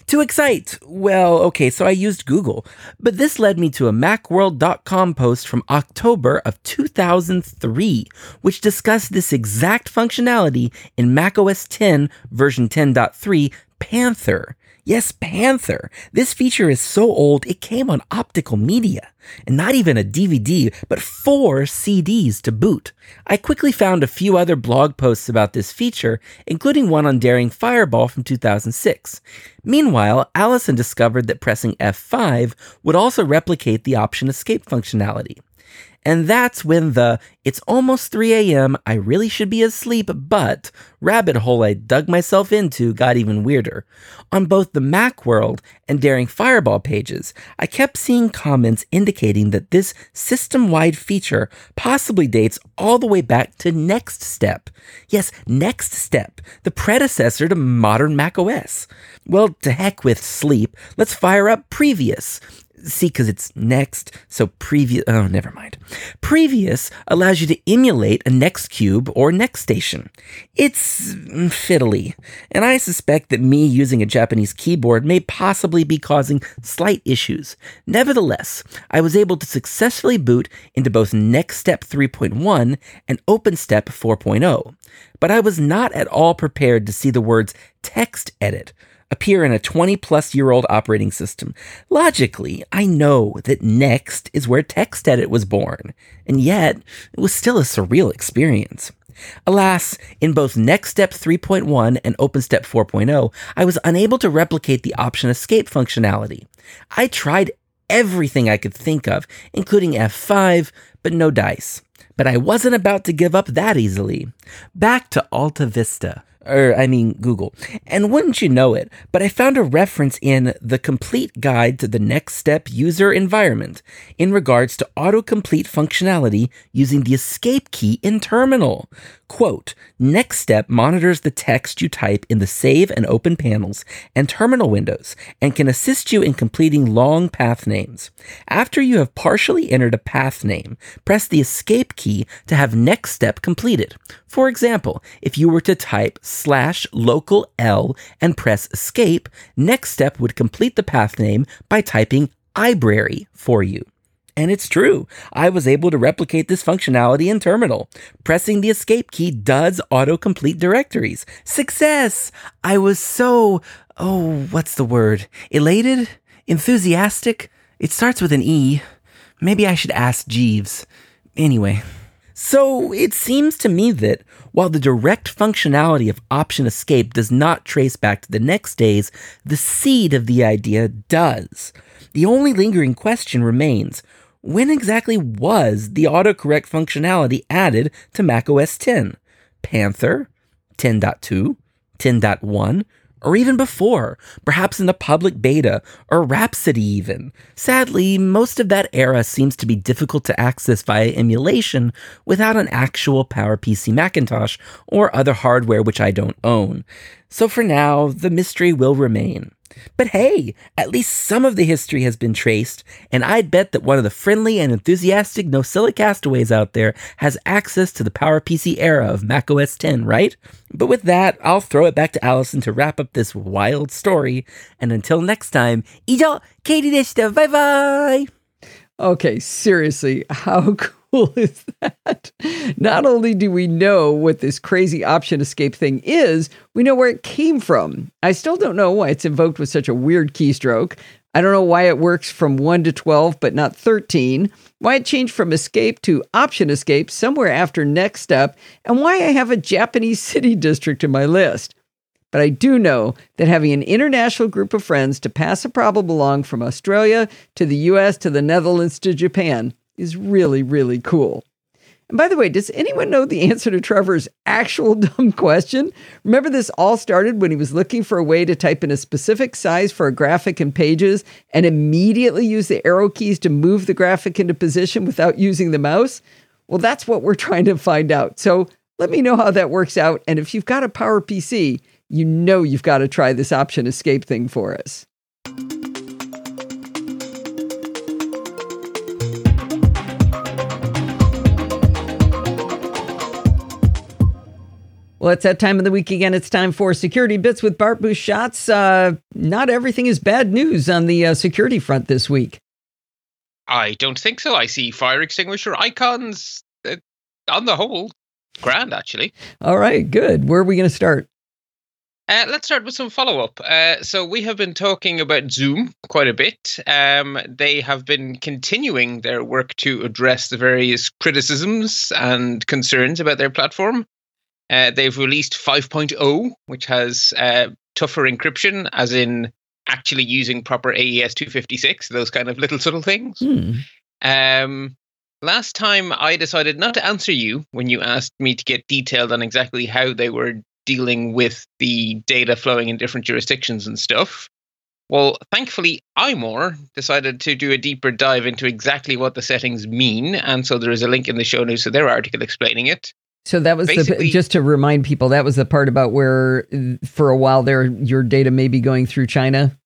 To excite, well, okay, so I used Google, but this led me to a Macworld.com post from October of 2003, which discussed this exact functionality in macOS 10 version 10.3 Panther. Yes, Panther. This feature is so old it came on optical media, and not even a DVD, but four CDs to boot. I quickly found a few other blog posts about this feature, including one on Daring Fireball from 2006. Meanwhile, Allison discovered that pressing F5 would also replicate the option escape functionality. And that's when the it's almost 3 a.m., I really should be asleep, but rabbit hole I dug myself into got even weirder. On both the Macworld and Daring Fireball pages, I kept seeing comments indicating that this system wide feature possibly dates all the way back to NextStep. Yes, NextStep, the predecessor to modern macOS. Well, to heck with sleep, let's fire up Previous see because it's next so previous oh never mind previous allows you to emulate a NeXTcube or NeXTstation. it's mm, fiddly and i suspect that me using a japanese keyboard may possibly be causing slight issues nevertheless i was able to successfully boot into both nextstep 3.1 and openstep 4.0 but i was not at all prepared to see the words text edit appear in a 20 plus year old operating system. Logically, I know that Next is where TextEdit was born, and yet it was still a surreal experience. Alas, in both NextStep 3.1 and OpenStep 4.0, I was unable to replicate the option escape functionality. I tried everything I could think of, including F5, but no dice. But I wasn't about to give up that easily. Back to AltaVista. Or I mean Google. And wouldn't you know it, but I found a reference in The Complete Guide to the NextStep User Environment in regards to autocomplete functionality using the escape key in Terminal. Quote, NextStep monitors the text you type in the save and open panels and terminal windows and can assist you in completing long path names. After you have partially entered a path name, press the escape key to have NextStep completed. For example, if you were to type slash local L and press escape, NextStep would complete the path name by typing library for you. And it's true. I was able to replicate this functionality in Terminal. Pressing the escape key does autocomplete directories. Success! I was so, oh, what's the word? Elated? Enthusiastic? It starts with an E. Maybe I should ask Jeeves. Anyway. So it seems to me that while the direct functionality of Option Escape does not trace back to the next days, the seed of the idea does. The only lingering question remains when exactly was the autocorrect functionality added to macOS 10? Panther? 10.2? 10.1? Or even before, perhaps in the public beta, or Rhapsody even. Sadly, most of that era seems to be difficult to access via emulation without an actual PowerPC Macintosh or other hardware which I don't own. So for now, the mystery will remain. But hey, at least some of the history has been traced, and I'd bet that one of the friendly and enthusiastic Nosilla castaways out there has access to the PowerPC era of macOS 10, right? But with that, I'll throw it back to Allison to wrap up this wild story, and until next time, 이저 Katie Bye bye! Okay, seriously, how cool is that? Not only do we know what this crazy option escape thing is, we know where it came from. I still don't know why it's invoked with such a weird keystroke. I don't know why it works from 1 to 12, but not 13, why it changed from escape to option escape somewhere after next step, and why I have a Japanese city district in my list. But I do know that having an international group of friends to pass a problem along from Australia to the US to the Netherlands to Japan is really, really cool. And by the way, does anyone know the answer to Trevor's actual dumb question? Remember, this all started when he was looking for a way to type in a specific size for a graphic in Pages and immediately use the arrow keys to move the graphic into position without using the mouse? Well, that's what we're trying to find out. So let me know how that works out. And if you've got a Power PC, you know you've got to try this option escape thing for us. Well, it's that time of the week again. It's time for Security Bits with Bart Busschots. Uh, not everything is bad news on the uh, security front this week. I don't think so. I see fire extinguisher icons uh, on the whole. Grand, actually. All right, good. Where are we going to start? Uh, let's start with some follow up. Uh, so, we have been talking about Zoom quite a bit. Um, they have been continuing their work to address the various criticisms and concerns about their platform. Uh, they've released 5.0, which has uh, tougher encryption, as in actually using proper AES 256, those kind of little subtle things. Hmm. Um, last time I decided not to answer you when you asked me to get detailed on exactly how they were dealing with the data flowing in different jurisdictions and stuff. Well, thankfully, iMore decided to do a deeper dive into exactly what the settings mean. And so there is a link in the show notes to their article explaining it. So that was the, just to remind people that was the part about where for a while there your data may be going through China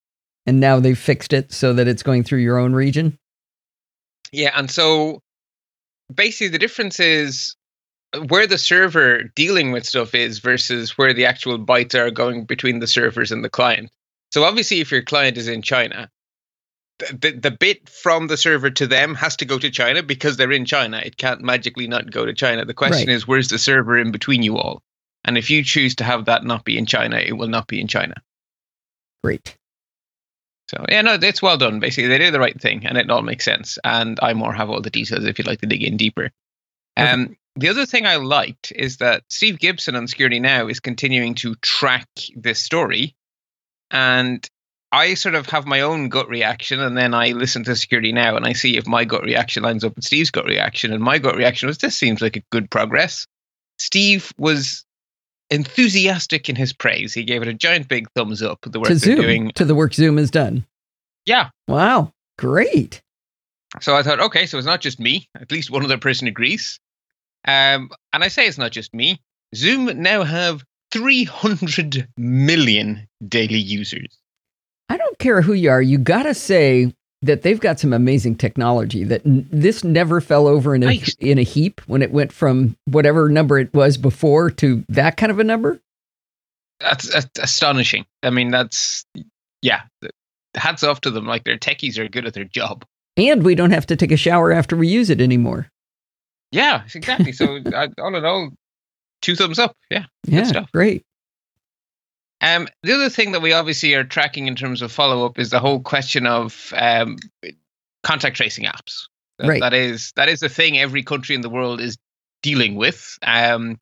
and now they've fixed it so that it's going through your own region. Yeah, and so basically the difference is where the server dealing with stuff is versus where the actual bytes are going between the servers and the client. So obviously, if your client is in China, the, the, the bit from the server to them has to go to China because they're in China. It can't magically not go to China. The question Right. is, where's the server in between you all? And if you choose to have that not be in China, it will not be in China. Great. So yeah, no, it's well done. Basically, they did the right thing, and it all makes sense. And iMore have all the details if you'd like to dig in deeper. Um, the other thing I liked is that Steve Gibson on Security Now is continuing to track this story, and I sort of have my own gut reaction, and then I listen to Security Now and I see if my gut reaction lines up with Steve's gut reaction, and my gut reaction was this seems like a good progress. Steve was enthusiastic in his praise. He gave it a giant big thumbs up. The work to they're Zoom, doing. to the work Zoom has done. Yeah. Wow, great. So I thought, okay, so it's not just me. At least one other person agrees. Um, and I say it's not just me. Zoom now have 300 million daily users. I don't care who you are. You got to say that they've got some amazing technology. That n- this never fell over in a Nice. in a heap when it went from whatever number it was before to that kind of a number. That's, that's astonishing. I mean, that's, yeah, hats off to them. Like their techies are good at their job. And we don't have to take a shower after we use it anymore. Yeah, exactly. So I, all in all, two thumbs up. Yeah. Yeah, stuff. great. Um, the other thing that we obviously are tracking in terms of follow up is the whole question of um, contact tracing apps. That- Right. that is that is the thing every country in the world is dealing with. Um,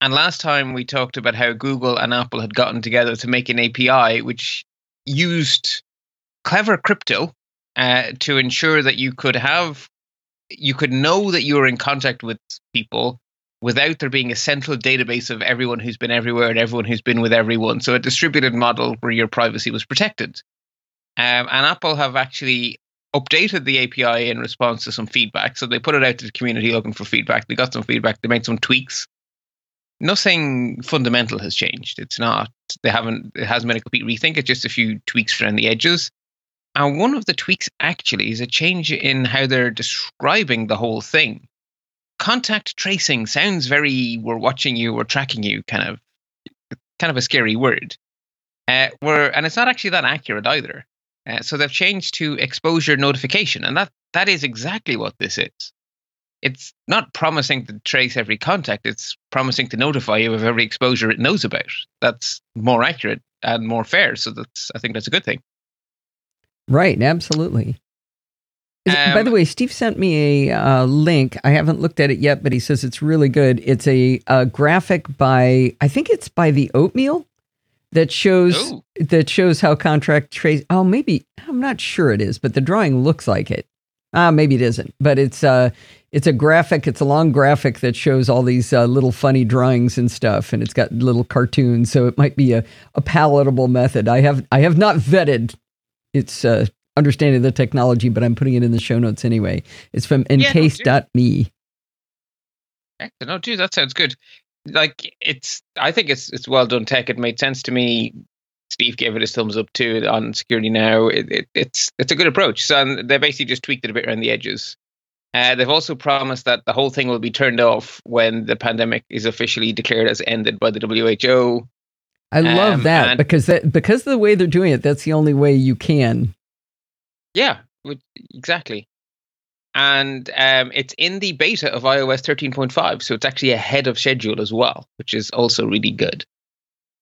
and last time we talked about how Google and Apple had gotten together to make an API which used clever crypto uh, to ensure that you could have you could know that you were in contact with people without there being a central database of everyone who's been everywhere and everyone who's been with everyone. So a distributed model where your privacy was protected. Um, and Apple have actually updated the API in response to some feedback. So they put it out to the community looking for feedback. They got some feedback. They made some tweaks. Nothing fundamental has changed. It's not. They haven't. It hasn't been a complete rethink. It's just a few tweaks around the edges. And one of the tweaks actually is a change in how they're describing the whole thing. Contact tracing sounds very we're watching you we're tracking you kind of kind of a scary word. Uh, we're, and it's not actually that accurate either. Uh, so they've changed to exposure notification and that that is exactly what this is. It's not promising to trace every contact it's promising to notify you of every exposure it knows about. That's more accurate and more fair so that's i think that's a good thing Right, absolutely. It- by Um, the way, Steve sent me a uh, link. I haven't looked at it yet, but he says it's really good. It's a, a graphic by I think it's by the Oatmeal that shows Ooh. that shows how contract trace. Oh, maybe I'm not sure it is, but the drawing looks like it. Ah, maybe it isn't, but it's uh it's a graphic. It's a long graphic that shows all these uh, little funny drawings and stuff, and it's got little cartoons. So it might be a, a palatable method. I have I have not vetted its uh, understanding the technology, but I'm putting it in the show notes anyway. It's from ncase.me. Excellent. No, dude, that sounds good. Like it's, I think it's it's well done tech. It made sense to me. Steve gave it his thumbs up too on security now. It, it, it's it's a good approach. So and they basically just tweaked it a bit around the edges. Uh, they've also promised that the whole thing will be turned off when the pandemic is officially declared as ended by the WHO. I love Um, that and- because that because of the way they're doing it, that's the only way you can. Yeah, exactly. And um, it's in the beta of iOS 13.5, so it's actually ahead of schedule as well, which is also really good.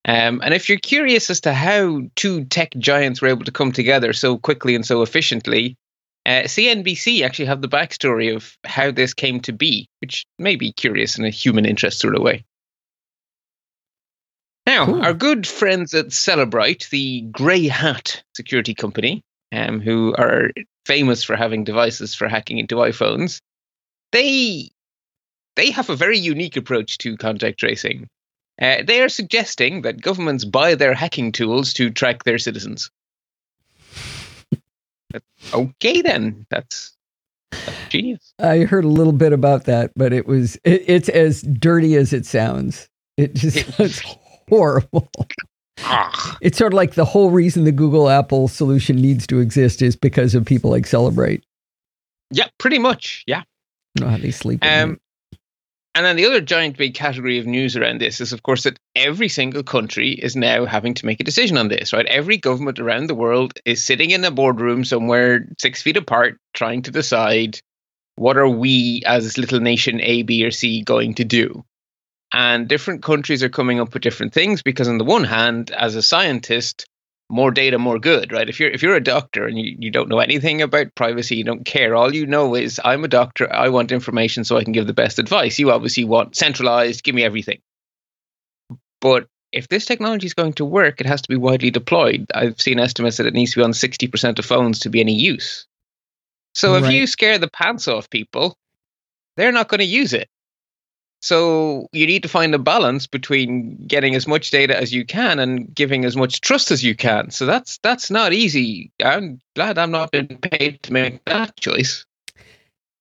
Um, and if you're curious as to how two tech giants were able to come together so quickly and so efficiently, uh, CNBC actually have the backstory of how this came to be, which may be curious in a human interest sort of way. Now, Cool. our good friends at Cellebrite, the grey hat security company, um, who are famous for having devices for hacking into iPhones, they they have a very unique approach to contact tracing. Uh, they are suggesting that governments buy their hacking tools to track their citizens. But, okay, then that's, that's genius. I heard a little bit about that, but it was it, it's as dirty as it sounds. It just sounds horrible. Ah, It's sort of like the whole reason the Google Apple solution needs to exist is because of people like Cellebrite. yeah, pretty much. Yeah. I know how they sleep. Um, and then the other giant big category of news around this is, of course, that every single country is now having to make a decision on this, right? Every government around the world is sitting in a boardroom somewhere six feet apart trying to decide what are we as little nation A, B, or C going to do? And different countries are coming up with different things because, on the one hand, as a scientist, more data, more good, right? If you're if you're a doctor and you, you don't know anything about privacy, you don't care. All you know is I'm a doctor, I want information so I can give the best advice. You obviously want centralized, give me everything. But if this technology is going to work, it has to be widely deployed. I've seen estimates that it needs to be on 60% of phones to be any use. So if you scare the pants off people, they're not going to use it. So you need to find a balance between getting as much data as you can and giving as much trust as you can. So that's that's not easy. I'm glad I'm not being paid to make that choice.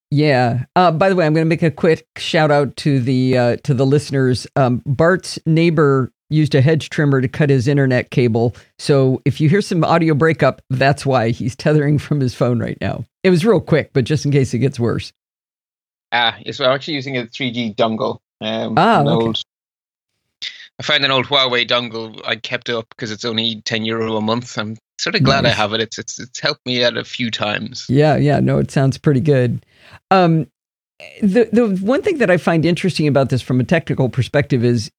Yeah. Uh, by the way, I'm going to make a quick shout out to the uh, to the listeners. Um, Bart's neighbor used a hedge trimmer to cut his internet cable. So if you hear some audio breakup, that's why he's tethering from his phone right now. It was real quick, but just in case it gets worse. Ah, yes, I'm actually using a 3G dongle. Um, Ah, okay. old, I found an old Huawei dongle I kept it up because it's only 10 euro a month. I'm sort of glad Nice. I have it. It's, it's it's helped me out a few times. Yeah, yeah, no, it sounds pretty good. Um, the the one thing that I find interesting about this from a technical perspective is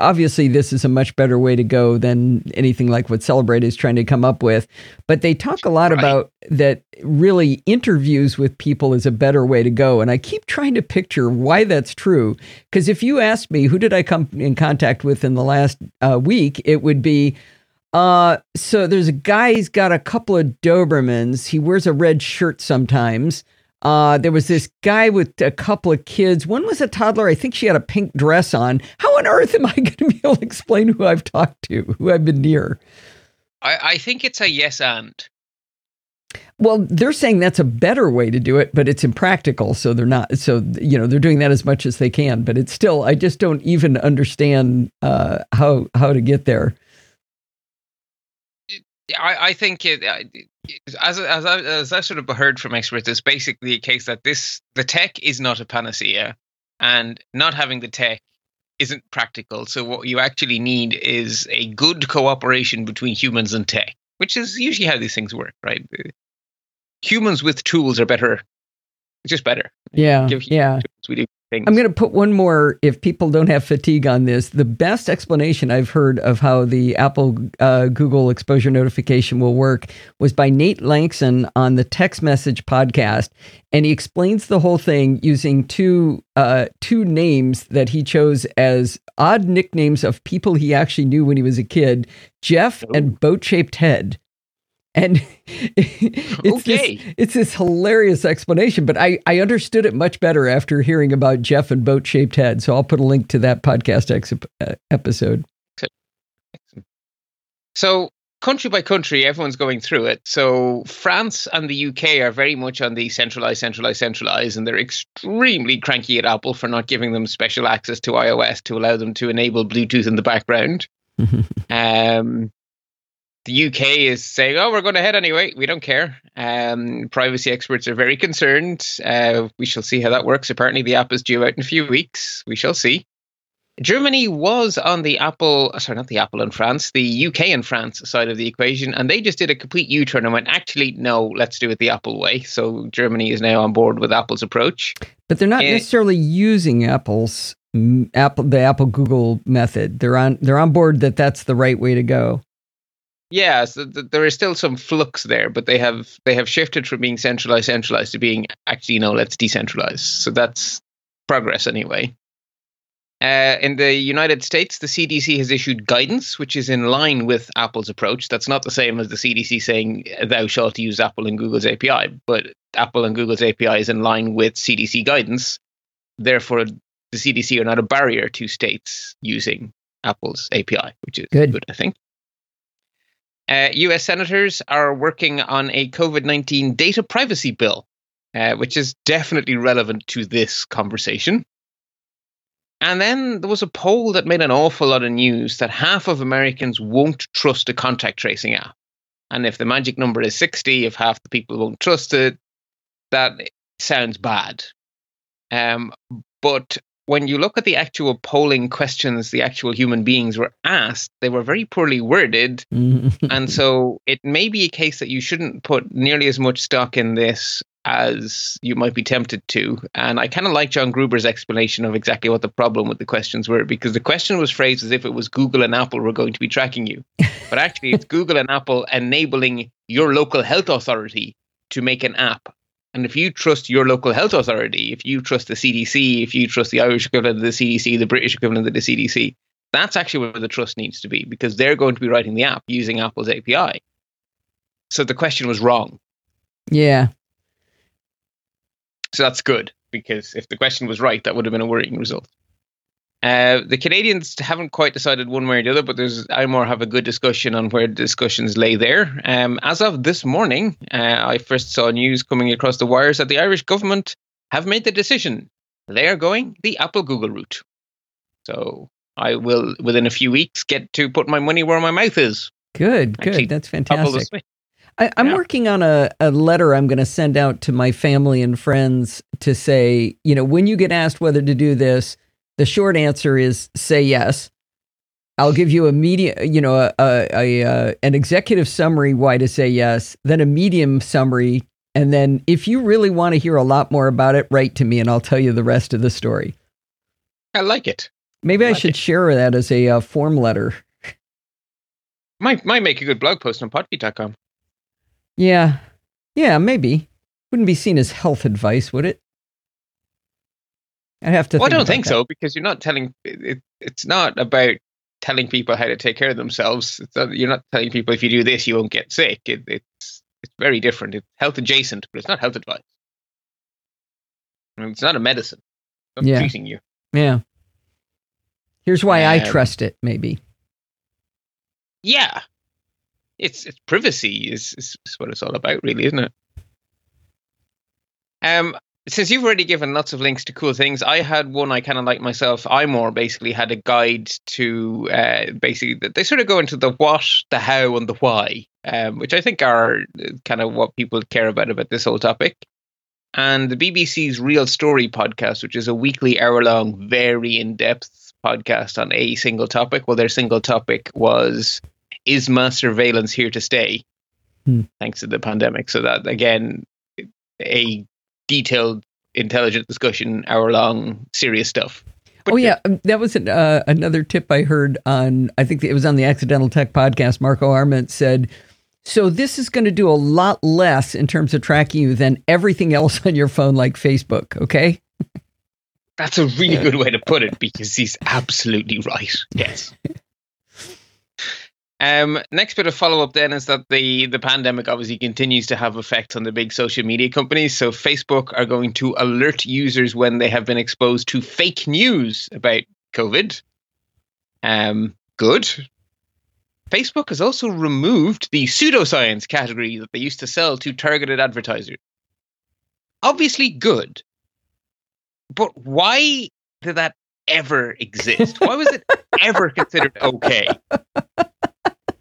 obviously this is a much better way to go than anything like what Cellebrite is trying to come up with. But they talk a lot Right. about that really interviews with people is a better way to go. And I keep trying to picture why that's true. Because if you asked me who did I come in contact with in the last uh, week, it would be uh, so there's a guy, he's got a couple of Dobermans. He wears a red shirt sometimes. Uh, there was this guy with a couple of kids. One was a toddler. I think she had a pink dress on. How on earth am I going to be able to explain who I've talked to, who I've been near? I, I think it's a yes and. Well, they're saying that's a better way to do it, but it's impractical. So they're not. So you know they're doing that as much as they can, but it's still. I just don't even understand uh, how how to get there. I, I think it, it- as as I, as I sort of heard from experts, it's basically a case that this the tech is not a panacea, and not having the tech isn't practical. So what you actually need is a good cooperation between humans and tech, which is usually how these things work, right? Humans with tools are better, just better. Yeah, Give yeah. tools, we do things. I'm going to put one more if people don't have fatigue on this. The best explanation I've heard of how the Apple uh, Google exposure notification will work was by Nate Lanxon on the Text Message podcast. And he explains the whole thing using two uh, two names that he chose as odd nicknames of people he actually knew when he was a kid Jeff and Boat Shaped Head. And it's Okay. this, it's this hilarious explanation, but I, I understood it much better after hearing about Jeff and Boat Shaped Head. So I'll put a link to that podcast ex- uh, episode. So, country by country, everyone's going through it. So, France and the UK are very much on the centralized, centralized, centralized, and they're extremely cranky at Apple for not giving them special access to iOS to allow them to enable Bluetooth in the background. um, the UK is saying, "Oh, we're going ahead anyway. We don't care." Um, privacy experts are very concerned. Uh, we shall see how that works. Apparently, the app is due out in a few weeks. We shall see. Germany was on the Apple, sorry, not the Apple and France, the UK and France side of the equation, and they just did a complete U turn and went, actually, no, let's do it the Apple way. So Germany is now on board with Apple's approach. But they're not Eh. necessarily using Apple's mm, Apple the Apple Google method. They're on they're on board that that's the right way to go. Yeah, so th- there is still some flux there, but they have they have shifted from being centralized, centralized to being actually no, let's decentralize. So that's progress anyway. Uh, in the United States, the CDC has issued guidance, which is in line with Apple's approach. That's not the same as the CDC saying thou shalt use Apple and Google's API, but Apple and Google's API is in line with CDC guidance. Therefore, the CDC are not a barrier to states using Apple's API, which is Good. good I think. Uh, US senators are working on a COVID 19 data privacy bill, uh, which is definitely relevant to this conversation. And then there was a poll that made an awful lot of news that half of Americans won't trust a contact tracing app. And if the magic number is 60, if half the people won't trust it, that sounds bad. Um, but when you look at the actual polling questions the actual human beings were asked, they were very poorly worded mm-hmm. and so it may be a case that you shouldn't put nearly as much stock in this as you might be tempted to. And I kind of like John Gruber's explanation of exactly what the problem with the questions were, because the question was phrased as if it was Google and Apple were going to be tracking you. But actually, it's Google and Apple enabling your local health authority to make an app. And if you trust your local health authority, if you trust the CDC, if you trust the Irish equivalent of the CDC, the British equivalent of the CDC, that's actually where the trust needs to be because they're going to be writing the app using Apple's API. So the question was wrong. yeah. So that's good. because if the question was right, that would have been a worrying result. Uh, the Canadians haven't quite decided one way or the other, but there's iMore have a good discussion on where the discussions lay there. Um, as of this morning, uh, I first saw news coming across the wires that the Irish government have made the decision they are going the Apple Google route. So I will, within a few weeks, get to put my money where my mouth is. Good, good. That's fantastic. I, I'm Yeah. working on a, a letter I'm going to send out to my family and friends to say, you know, when you get asked whether to do this, the short answer is say yes. I'll give you a medium, you know, a, a, a uh, an executive summary why to say yes, then a medium summary, and then if you really want to hear a lot more about it, write to me and I'll tell you the rest of the story. I like it. Maybe I Like should it. share that as a uh, form letter. Might might make a good blog post on podfeed.com. Yeah, yeah, maybe. Wouldn't be seen as health advice, would it? I'd have to. Well, I don't think that. so because you're not telling. It, it's not about telling people how to take care of themselves. It's not, you're not telling people if you do this, you won't get sick. It, it's it's very different. It's health adjacent, but it's not health advice. I mean, it's not a medicine. It's Yeah. treating you. Yeah. Here's why I Um, trust it. Maybe. Yeah, it's it's privacy is, is is what it's all about, really, isn't it? Um, since you've already given lots of links to cool things, I had one I kind of like myself. iMore basically had a guide to uh, basically they sort of go into the what, the how, and the why, um, which I think are kind of what people care about about this whole topic. And the BBC's Real Story podcast, which is a weekly hour long, very in depth podcast on a single topic. Well, their single topic was Is mass surveillance here to stay? Hmm. Thanks to the pandemic. So, that again, a detailed, intelligent discussion, hour long, serious stuff. But oh yeah, um, that was an, uh, another tip I heard on. I think it was on the Accidental Tech podcast. Marco Arment said, "So this is going to do a lot less in terms of tracking you than everything else on your phone, like Facebook." Okay. That's a really good way to put it because he's absolutely right. Yes. Um, next bit of follow up then is that the the pandemic obviously continues to have effects on the big social media companies. So Facebook are going to alert users when they have been exposed to fake news about COVID. Um, good. Facebook has also removed the pseudoscience category that they used to sell to targeted advertisers. Obviously good. But why did that ever exist? Why was it ever considered okay?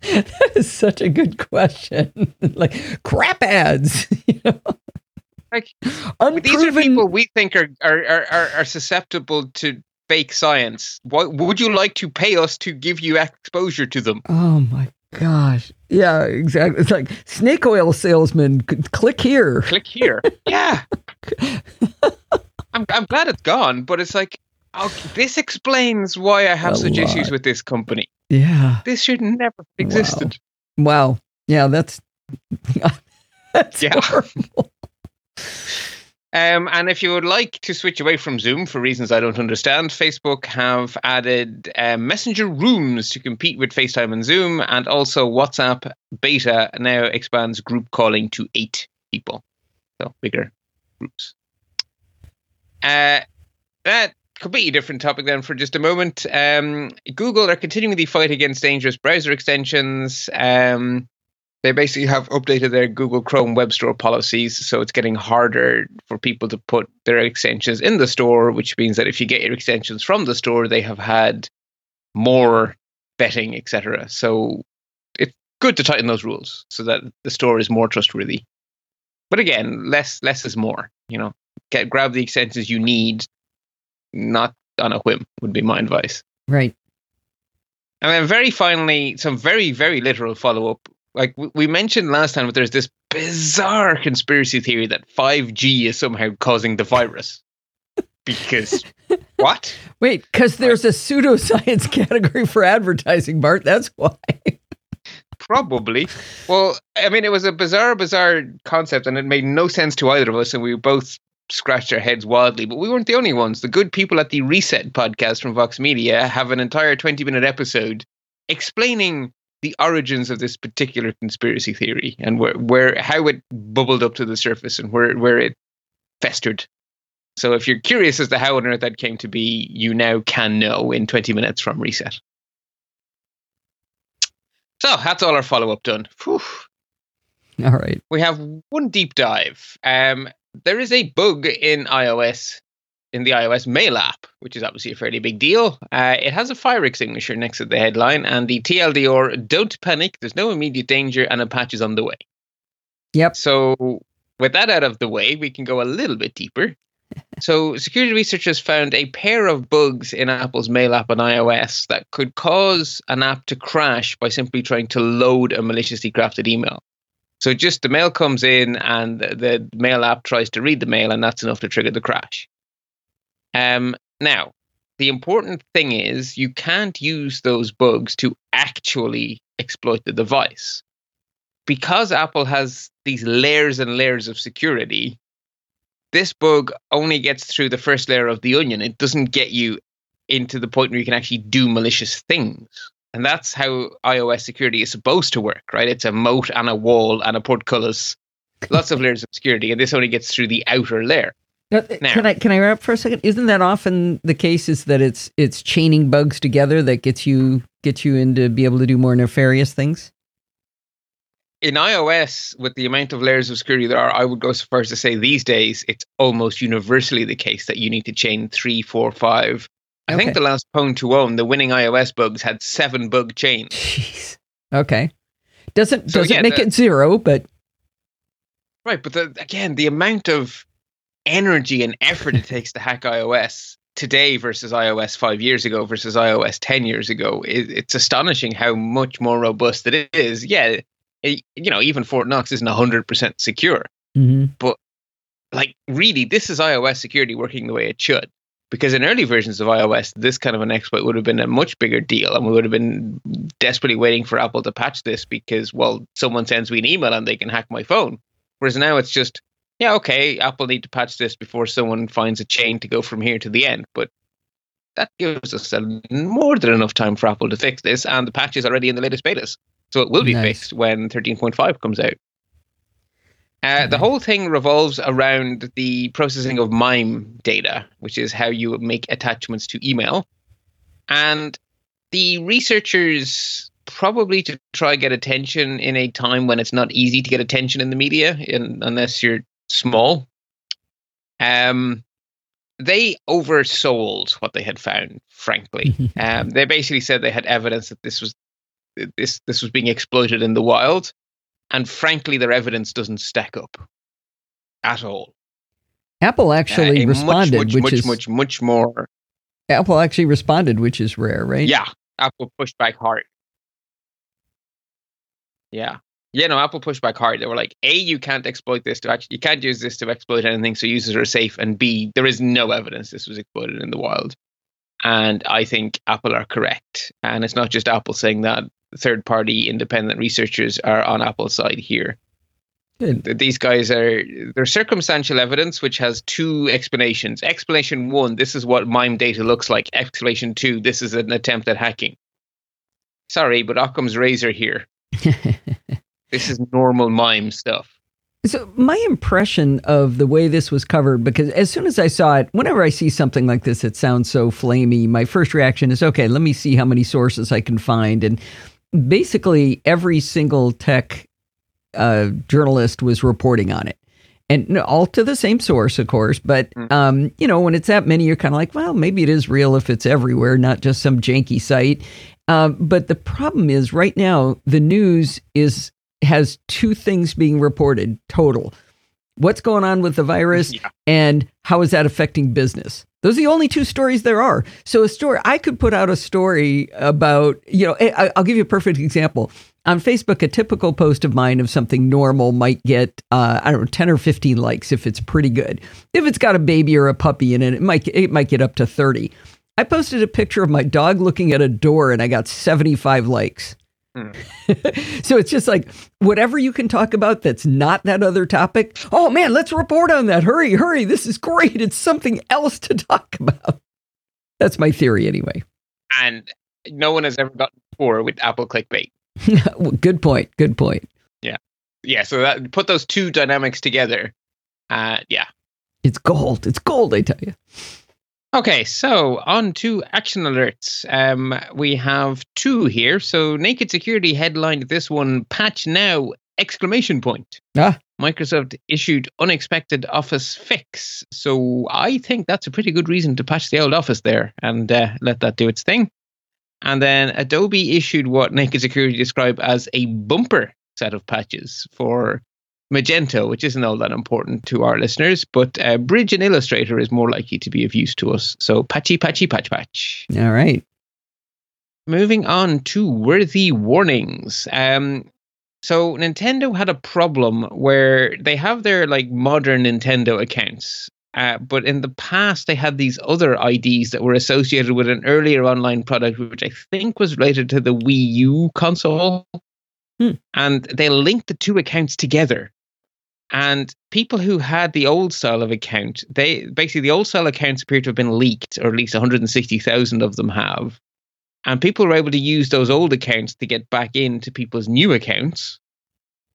that is such a good question. like crap ads, you know. Like, Unproven. These are people we think are are, are, are, are susceptible to fake science. What would you like to pay us to give you exposure to them? Oh my gosh. Yeah, exactly. It's like snake oil salesman. Click here. Click here. yeah. I'm I'm glad it's gone, but it's like oh, this explains why I have A such issues with this company. Yeah. This should never have existed. Wow. Yeah, that's that's Yeah. horrible. Um, and if you would like to switch away from Zoom for reasons I don't understand, Facebook have added um, Messenger Rooms to compete with FaceTime and Zoom, and also WhatsApp Beta now expands group calling to eight people, so bigger groups. Uh, that completely different topic then for just a moment. Um, Google are continuing the fight against dangerous browser extensions. Um, they basically have updated their Google Chrome Web Store policies, so it's getting harder for people to put their extensions in the store, which means that if you get your extensions from the store, they have had more vetting, etc. So it's good to tighten those rules so that the store is more trustworthy. But again, less less is more. You know, get grab the extensions you need, not on a whim. Would be my advice. Right. And then very finally, some very, very literal follow up. Like we mentioned last time, there's this bizarre conspiracy theory that 5G is somehow causing the virus. Because what? Wait, because there's a pseudoscience category for advertising, Bart. That's why. Probably. Well, I mean, it was a bizarre, bizarre concept, and it made no sense to either of us, and we both scratched our heads wildly. But we weren't the only ones. The good people at the Reset podcast from Vox Media have an entire 20 minute episode explaining the origins of this particular conspiracy theory and where, where how it bubbled up to the surface and where, where it festered. So if you're curious as to how on earth that came to be, you now can know in 20 minutes from reset. So that's all our follow up done. Whew. All right. We have one deep dive. Um, there is a bug in iOS, in the iOS Mail app, which is obviously a fairly big deal. Uh, it has a fire extinguisher next to the headline, and the TLDR "Don't panic. There's no immediate danger, and a patch is on the way." Yep. So, with that out of the way, we can go a little bit deeper. so, security researchers found a pair of bugs in Apple's Mail app on iOS that could cause an app to crash by simply trying to load a maliciously crafted email. So, just the mail comes in, and the, the Mail app tries to read the mail, and that's enough to trigger the crash. Um, now, the important thing is you can't use those bugs to actually exploit the device because Apple has these layers and layers of security, this bug only gets through the first layer of the onion. It doesn't get you into the point where you can actually do malicious things. And that's how iOS security is supposed to work, right? It's a moat and a wall and a portcullis, lots of layers of security, and this only gets through the outer layer. Now, uh, Now- can I can I wrap for a second? Isn't that often the case? Is that it's it's chaining bugs together that gets you gets you into be able to do more nefarious things? In iOS, with the amount of layers of security there are, I would go so far as to say these days it's almost universally the case that you need to chain three, four, five. I Okay. think the last Pwn2Own, the winning iOS bugs had seven bug chains. Jeez. Okay. Doesn't So, doesn't yeah, make the- it zero, but Right, but the, again, the amount of energy and effort it takes to hack iOS today versus iOS five years ago versus iOS ten years ago, it, it's astonishing how much more robust it is. Yeah, it, you know, even Fort Knox isn't hundred percent secure. Mhm. Like, really, this is iOS security working the way it should. Because in early versions of iOS, this kind of an exploit would have been a much bigger deal, and we would have been desperately waiting for Apple to patch this because, well, someone sends me an email and they can hack my phone. Whereas now it's just, yeah, okay, Apple need to patch this before someone finds a chain to go from here to the end. But that gives us a, more than enough time for Apple to fix this, and the patch is already in the latest betas. So it will be Nice. fixed when 13.5 comes out. Uh, the whole thing revolves around the processing of MIME data, which is how you make attachments to email. And the researchers probably to try and get attention in a time when it's not easy to get attention in the media, in, unless you're small. Um, they oversold what they had found. Frankly, um, they basically said they had evidence that this was this this was being exploited in the wild, and frankly, their evidence doesn't stack up at all. Apple Uh, actually a responded, much, much, which much, is much, much more. Apple actually responded, which is rare, right? Yeah, Apple pushed back hard. Yeah. Yeah, no, Apple pushed back hard. They were like, A, you can't exploit this to actually, you can't use this to exploit anything, so users are safe. And B, there is no evidence this was exploited in the wild. And I think Apple are correct. And it's not just Apple saying that. Third party independent researchers are on Apple's side here. Good. These guys are, there's circumstantial evidence which has two explanations. Explanation one, this is what MIME data looks like. Explanation two, this is an attempt at hacking. Sorry, but Occam's razor here. This is normal MIME stuff. So my impression of the way this was covered, because as soon as I saw it, whenever I see something like this, it sounds so flamey. My first reaction is, okay, let me see how many sources I can find, and basically every single tech uh, journalist was reporting on it, and all to the same source, of course. But Mm. um, you know, when it's that many, you're kind of like, well, maybe it is real if it's everywhere, not just some janky site. Um, but the problem is, right now, the news is has two things being reported total. What's going on with the virus Yeah. and how is that affecting business? Those are the only two stories there are. So a story I could put out a story about, you know, I, I'll give you a perfect example. On Facebook, a typical post of mine of something normal might get, uh, I don't know, 10 or 15 likes if it's pretty good. If it's got a baby or a puppy in it, it might, it might get up to 30. I posted a picture of my dog looking at a door and I got 75 likes. so it's just like whatever you can talk about that's not that other topic. Oh man, let's report on that. Hurry, hurry. This is great. It's something else to talk about. That's my theory anyway. And no one has ever gotten before with Apple clickbait. Well, good point. Good point. Yeah. Yeah, so that put those two dynamics together. Uh, yeah. It's gold. It's gold, I tell you. Okay, so on to action alerts. Um, we have two here. So Naked Security headlined this one: "Patch now!" exclamation point. Ah. Microsoft issued unexpected Office fix. So I think that's a pretty good reason to patch the old Office there and uh, let that do its thing. And then Adobe issued what Naked Security described as a bumper set of patches for Magento, which isn't all that important to our listeners, but uh, Bridge and Illustrator is more likely to be of use to us. So patchy, patchy, patch, patch. All right. Moving on to worthy warnings. Um, so Nintendo had a problem where they have their like modern Nintendo accounts, uh, but in the past they had these other IDs that were associated with an earlier online product, which I think was related to the Wii U console, Hmm. and they linked the two accounts together. And people who had the old style of account, they basically the old style accounts appear to have been leaked, or at least 160,000 of them have. And people were able to use those old accounts to get back into people's new accounts.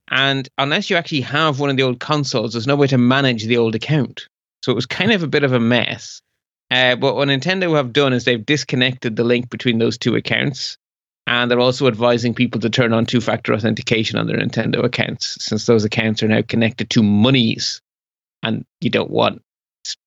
And unless you actually have one of the old consoles, there's no way to manage the old account. So it was kind of a bit of a mess. Uh, but what Nintendo have done is they've disconnected the link between those two accounts. And they're also advising people to turn on two factor authentication on their Nintendo accounts, since those accounts are now connected to monies. And you don't want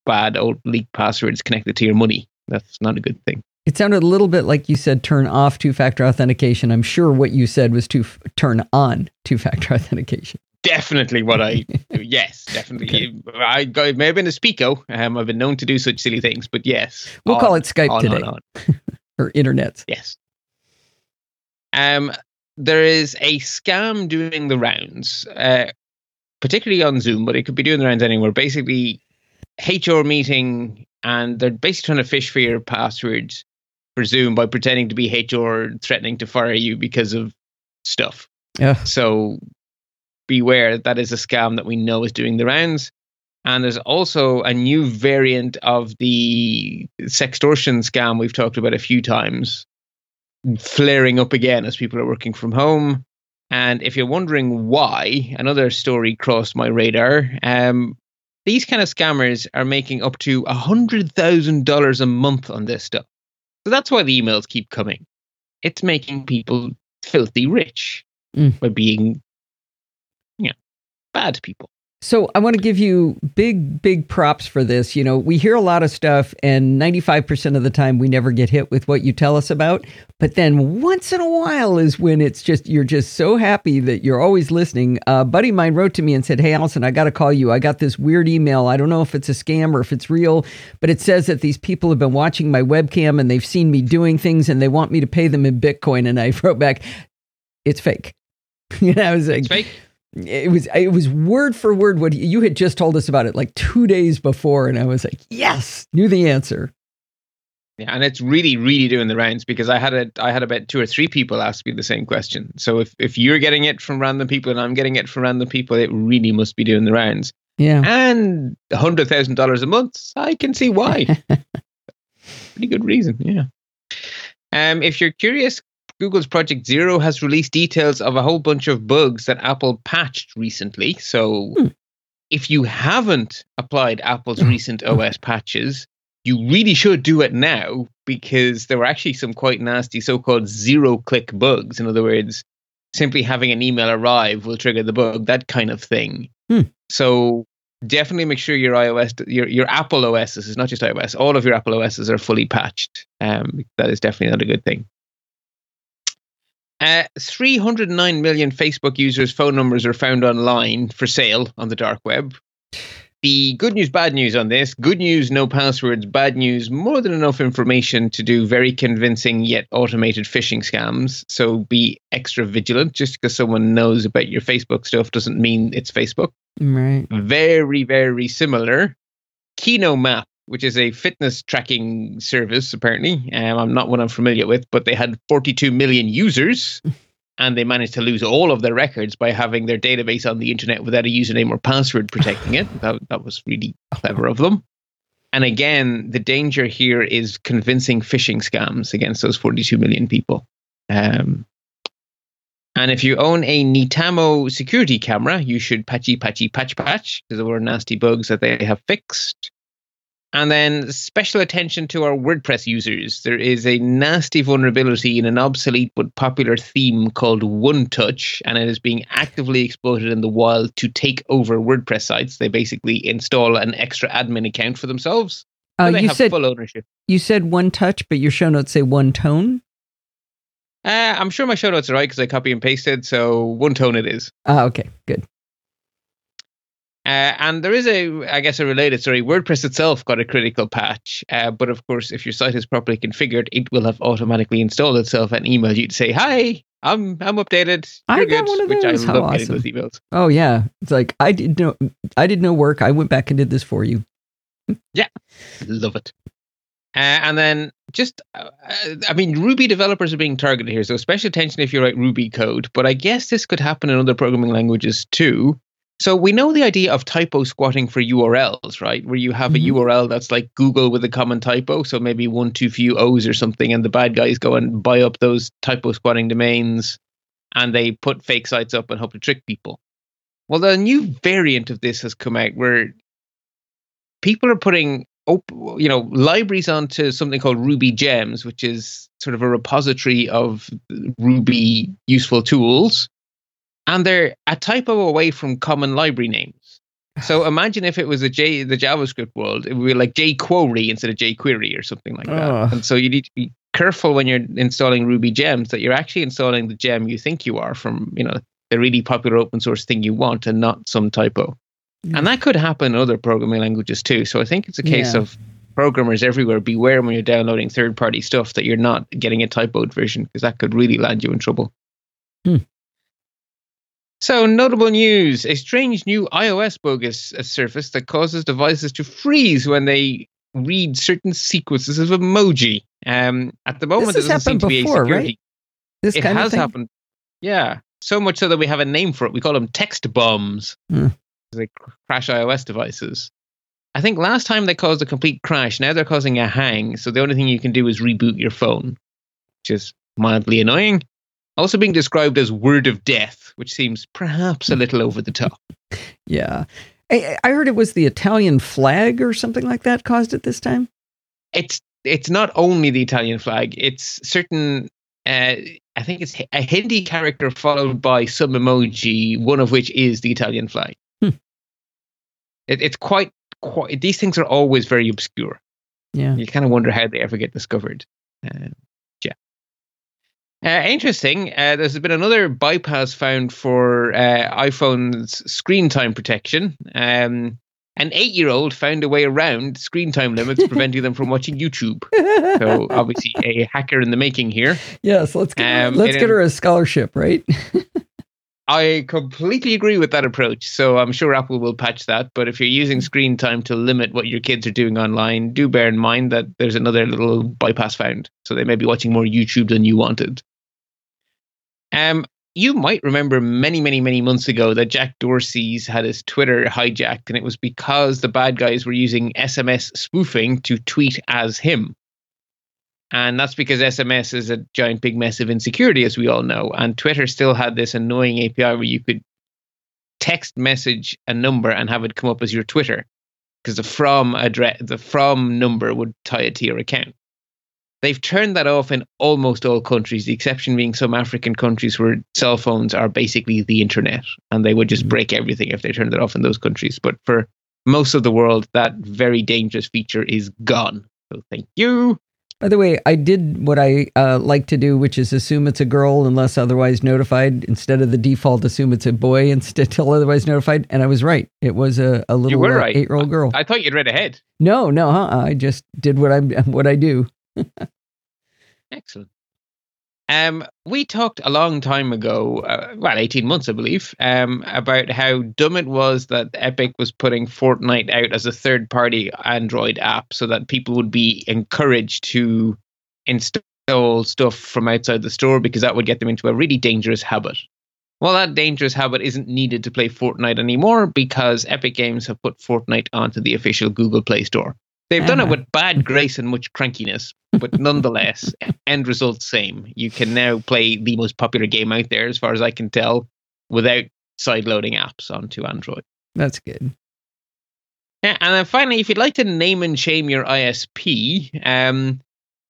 bad old leaked passwords connected to your money. That's not a good thing. It sounded a little bit like you said turn off two factor authentication. I'm sure what you said was to f- turn on two factor authentication. Definitely what I yes, definitely. I go it may have been a speako. Um, I've been known to do such silly things, but yes. We'll on, call it Skype on, today on. or internet. Yes. Um, there is a scam doing the rounds, uh, particularly on Zoom, but it could be doing the rounds anywhere. Basically, HR meeting, and they're basically trying to phish for your passwords for Zoom by pretending to be HR, threatening to fire you because of stuff. Yeah. So beware, that is a scam that we know is doing the rounds. And there's also a new variant of the sextortion scam we've talked about a few times flaring up again as people are working from home. And if you're wondering why, another story crossed my radar. Um, these kind of scammers are making up to $100,000 a month on this stuff. So that's why the emails keep coming. It's making people filthy rich Mm. by being, you know, bad people. So I want to give you big, big props for this. You know, we hear a lot of stuff, and 95% of the time we never get hit with what you tell us about. But then once in a while is when it's just, you're just so happy that you're always listening. A buddy mine wrote to me and said, Hey, Allison, I got to call you. I got this weird email. I don't know if it's a scam or if it's real, but it says that these people have been watching my webcam and they've seen me doing things and they want me to pay them in Bitcoin. And I wrote back, It's fake. you know, I was like, It's fake. It was it was word for word what you had just told us about it like two days before, and I was like, yes, knew the answer. Yeah, and it's really, really doing the rounds because I had a I had about two or three people ask me the same question. So if if you're getting it from random people and I'm getting it from random people, it really must be doing the rounds. Yeah, And a hundred thousand dollars a month, I can see why. Pretty good reason, yeah. Um, if you're curious, Google's Project Zero has released details of a whole bunch of bugs that Apple patched recently. So Hmm. if you haven't applied Apple's recent OS patches, you really should do it now because there were actually some quite nasty so-called zero-click bugs. In other words, simply having an email arrive will trigger the bug, that kind of thing. Hmm. So definitely make sure your iOS, your your Apple OSs is not just iOS. All of your Apple OSs are fully patched. Um, that is definitely not a good thing. Uh, 309 million Facebook users' phone numbers are found online for sale on the dark web. The good news, bad news on this good news, no passwords. Bad news, more than enough information to do very convincing yet automated phishing scams. So be extra vigilant. Just because someone knows about your Facebook stuff doesn't mean it's Facebook right. very, very similar. Kinomap, which is a fitness tracking service, apparently. Um, I'm not one I'm familiar with, but they had 42 million users and they managed to lose all of their records by having their database on the internet without a username or password protecting it. That, that was really clever of them. And again, the danger here is convincing phishing scams against those 42 million people. Um, And if you own a Netatmo security camera, you should patchy patchy patch patch because there were nasty bugs that they have fixed. And then special attention to our WordPress users. There is a nasty vulnerability in an obsolete but popular theme called OneTouch, and it is being actively exploited in the wild to take over WordPress sites. They basically install an extra admin account for themselves. Uh, so they you have said full ownership. you said one touch, but your show notes say one tone. Uh, I'm sure my show notes are right because I copy and pasted, so one tone it is. Ah, okay, good. Uh, and there is a, I guess, a related story. WordPress itself got a critical patch, uh, but of course, if your site is properly configured, it will have automatically installed itself and emailed you to say, "Hi, I'm I'm updated. I You're got good," one of which those. I How love awesome. those emails. Oh yeah, it's like I did no, I did no work. I went back and did this for you. Yeah, love it. Uh, and then just, uh, I mean, Ruby developers are being targeted here, so special attention if you write Ruby code. But I guess this could happen in other programming languages too. So we know the idea of typo squatting for URLs, right? Where you have Mhm. a URL that's like Google with a common typo, so maybe one too few O's or something, and the bad guys go and buy up those typo squatting domains, and they put fake sites up and hope to trick people. Well, the new variant of this has come out where people are putting op- you know libraries onto something called ruby gems which is sort of a repository of ruby useful tools and they're a typo away from common library names so imagine if it was a j the javascript world it would be like jquery instead of jquery or something like that Ugh. and so you need to be careful when you're installing ruby gems that you're actually installing the gem you think you are from you know the really popular open source thing you want and not some typo and that could happen in other programming languages too. So I think it's a case Yeah. of programmers everywhere beware when you're downloading third party stuff that you're not getting a typoed version because that could really land you in trouble. Hmm. So, notable news a strange new iOS bug has, surfaced that causes devices to freeze when they read certain sequences of emoji. Um, at the moment, has there doesn't seem to be a before, right? This it kind has of thing. happened. Yeah. So much so that we have a name for it. We call them text bombs. Hmm. They crash iOS devices. I think last time they caused a complete crash. Now they're causing a hang. So the only thing you can do is reboot your phone, which is mildly annoying. Also being described as word of death, which seems perhaps a little over the top. Yeah, I, I heard it was the Italian flag or something like that caused it this time. It's it's not only the Italian flag. It's certain. Uh, I think it's a Hindi character followed by some emoji, one of which is the Italian flag. Hmm. It, it's quite quite. These things are always very obscure. Yeah. You kind of wonder how they ever get discovered. Uh. Uh, interesting. Uh, there's been another bypass found for uh, iPhone's screen time protection. Um, an eight-year-old found a way around screen time limits, preventing them from watching YouTube. So obviously, a hacker in the making here. yes, let's get Um, let's get her a scholarship, right? I completely agree with that approach. So I'm sure Apple will patch that. But if you're using screen time to limit what your kids are doing online, do bear in mind that there's another little bypass found. So they may be watching more YouTube than you wanted. Um, you might remember many, many, many months ago that Jack Dorsey's had his Twitter hijacked, and it was because the bad guys were using SMS spoofing to tweet as him. And that's because SMS is a giant big mess of insecurity, as we all know. And Twitter still had this annoying API where you could text message a number and have it come up as your Twitter, because the from address, the from number would tie it to your account. They've turned that off in almost all countries, the exception being some African countries where cell phones are basically the internet, and they would just break everything if they turned it off in those countries. But for most of the world, that very dangerous feature is gone. So thank you. By the way, I did what I uh, like to do, which is assume it's a girl unless otherwise notified, instead of the default assume it's a boy instead till otherwise notified. And I was right; it was a, a little uh, right. eight-year-old girl. I thought you'd read ahead. no, no, huh? I just did what I what I do. Excellent. Um, we talked a long time ago, uh, well, 18 months, I believe, um, about how dumb it was that Epic was putting Fortnite out as a third party Android app so that people would be encouraged to install stuff from outside the store because that would get them into a really dangerous habit. Well, that dangerous habit isn't needed to play Fortnite anymore because Epic Games have put Fortnite onto the official Google Play Store. They've done it with bad grace and much crankiness, but nonetheless, end result same. You can now play the most popular game out there, as far as I can tell, without side-loading apps onto Android. That's good. Yeah, and then finally, if you'd like to name and shame your ISP, um,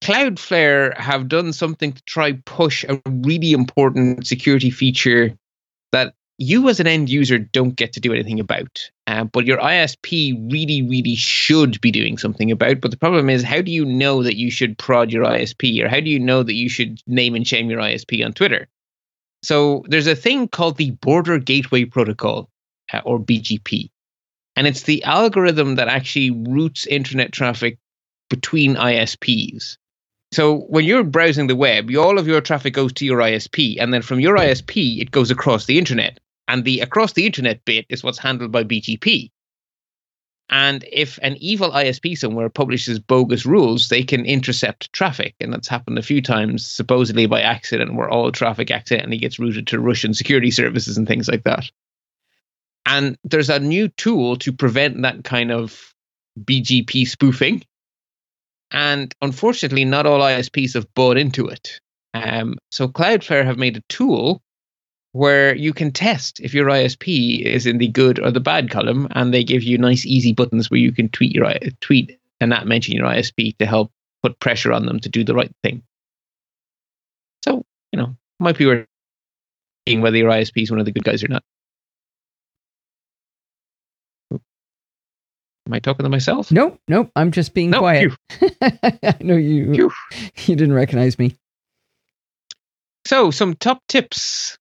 Cloudflare have done something to try push a really important security feature you as an end user don't get to do anything about. Uh, but your ISP really, really should be doing something about. But the problem is, how do you know that you should prod your ISP, or how do you know that you should name and shame your ISP on Twitter? So there's a thing called the Border Gateway Protocol, uh, or BGP and it's the algorithm that actually routes internet traffic between ISPs. So when you're browsing the web, all of your traffic goes to your ISP, and then from your ISP, it goes across the internet. And the across the internet bit is what's handled by BGP. And if an evil ISP somewhere publishes bogus rules, they can intercept traffic. And that's happened a few times, supposedly by accident, where all traffic accidentally gets routed to Russian security services and things like that. And there's a new tool to prevent that kind of BGP spoofing. And unfortunately, not all ISPs have bought into it. Um, so Cloudflare have made a tool where you can test if your ISP is in the good or the bad column, and they give you nice, easy buttons where you can tweet your tweet and not mention your ISP to help put pressure on them to do the right thing. So you know, might be worth seeing whether your ISP is one of the good guys or not. Am I talking to myself? Nope, nope. I'm just being No, quiet. I know you. Phew. You didn't recognize me. So, some top tips.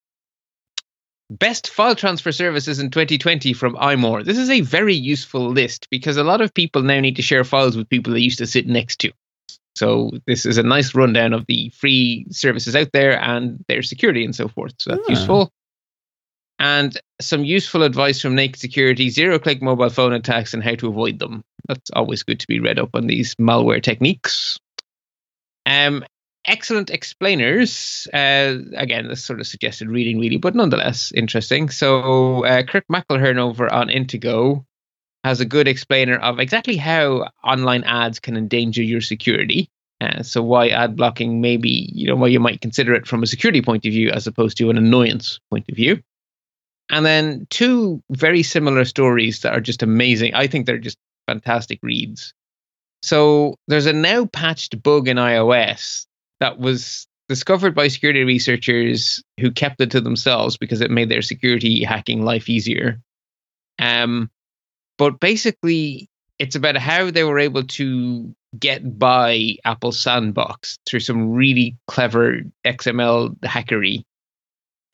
Best file transfer services in 2020 from iMore. This is a very useful list because a lot of people now need to share files with people they used to sit next to. So, this is a nice rundown of the free services out there and their security and so forth. So, that's Ah. useful. And some useful advice from Naked Security zero click mobile phone attacks and how to avoid them. That's always good to be read up on these malware techniques. Um, excellent explainers. Uh, again, this sort of suggested reading, really, but nonetheless interesting. So, uh, Kirk McElhearn over on Intego has a good explainer of exactly how online ads can endanger your security. Uh, so, why ad blocking maybe, you know, why you might consider it from a security point of view as opposed to an annoyance point of view. And then two very similar stories that are just amazing. I think they're just fantastic reads. So there's a now patched bug in iOS that was discovered by security researchers who kept it to themselves because it made their security hacking life easier. Um, but basically, it's about how they were able to get by Apple Sandbox through some really clever XML hackery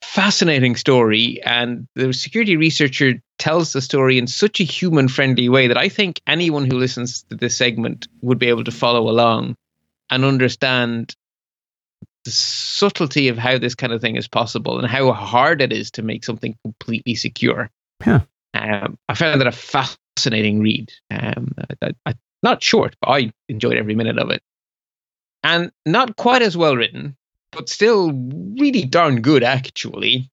fascinating story and the security researcher tells the story in such a human friendly way that i think anyone who listens to this segment would be able to follow along and understand the subtlety of how this kind of thing is possible and how hard it is to make something completely secure. Yeah. um, i found that a fascinating read. Um, I, I, not short but i enjoyed every minute of it. And not quite as well written but still really darn good actually,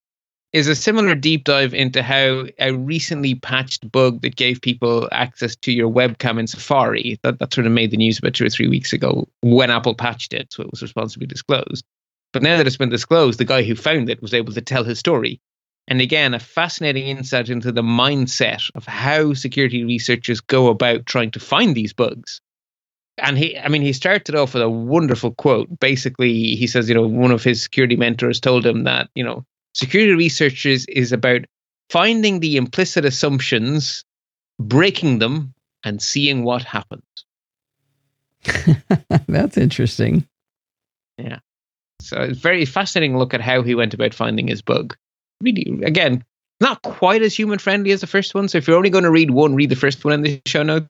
is a similar deep dive into how a recently patched bug that gave people access to your webcam in Safari, that, that sort of made the news about two or three weeks ago when Apple patched it, so it was responsibly disclosed. But now that it's been disclosed, the guy who found it was able to tell his story. And again, a fascinating insight into the mindset of how security researchers go about trying to find these bugs and he i mean he started off with a wonderful quote basically he says you know one of his security mentors told him that you know security researchers is about finding the implicit assumptions breaking them and seeing what happens That's interesting. Yeah. So it's very fascinating look at how he went about finding his bug really again not quite as human friendly as the first one so if you're only going to read one read the first one in the show notes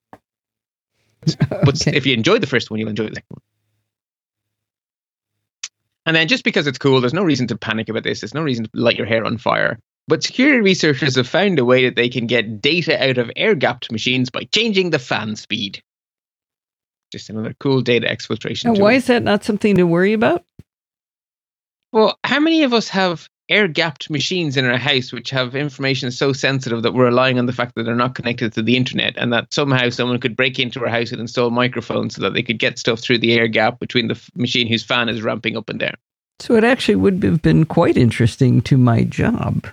but Okay. if you enjoy the first one, you'll enjoy the second one. And then just because it's cool, there's no reason to panic about this. There's no reason to light your hair on fire. But security researchers have found a way that they can get data out of air gapped machines by changing the fan speed. Just another cool data exfiltration. Now, why is that not something to worry about? Well, how many of us have air gapped machines in our house which have information so sensitive that we're relying on the fact that they're not connected to the internet and that somehow someone could break into our house and install microphones so that they could get stuff through the air gap between the f- machine whose fan is ramping up and down. So it actually would have been quite interesting to my job.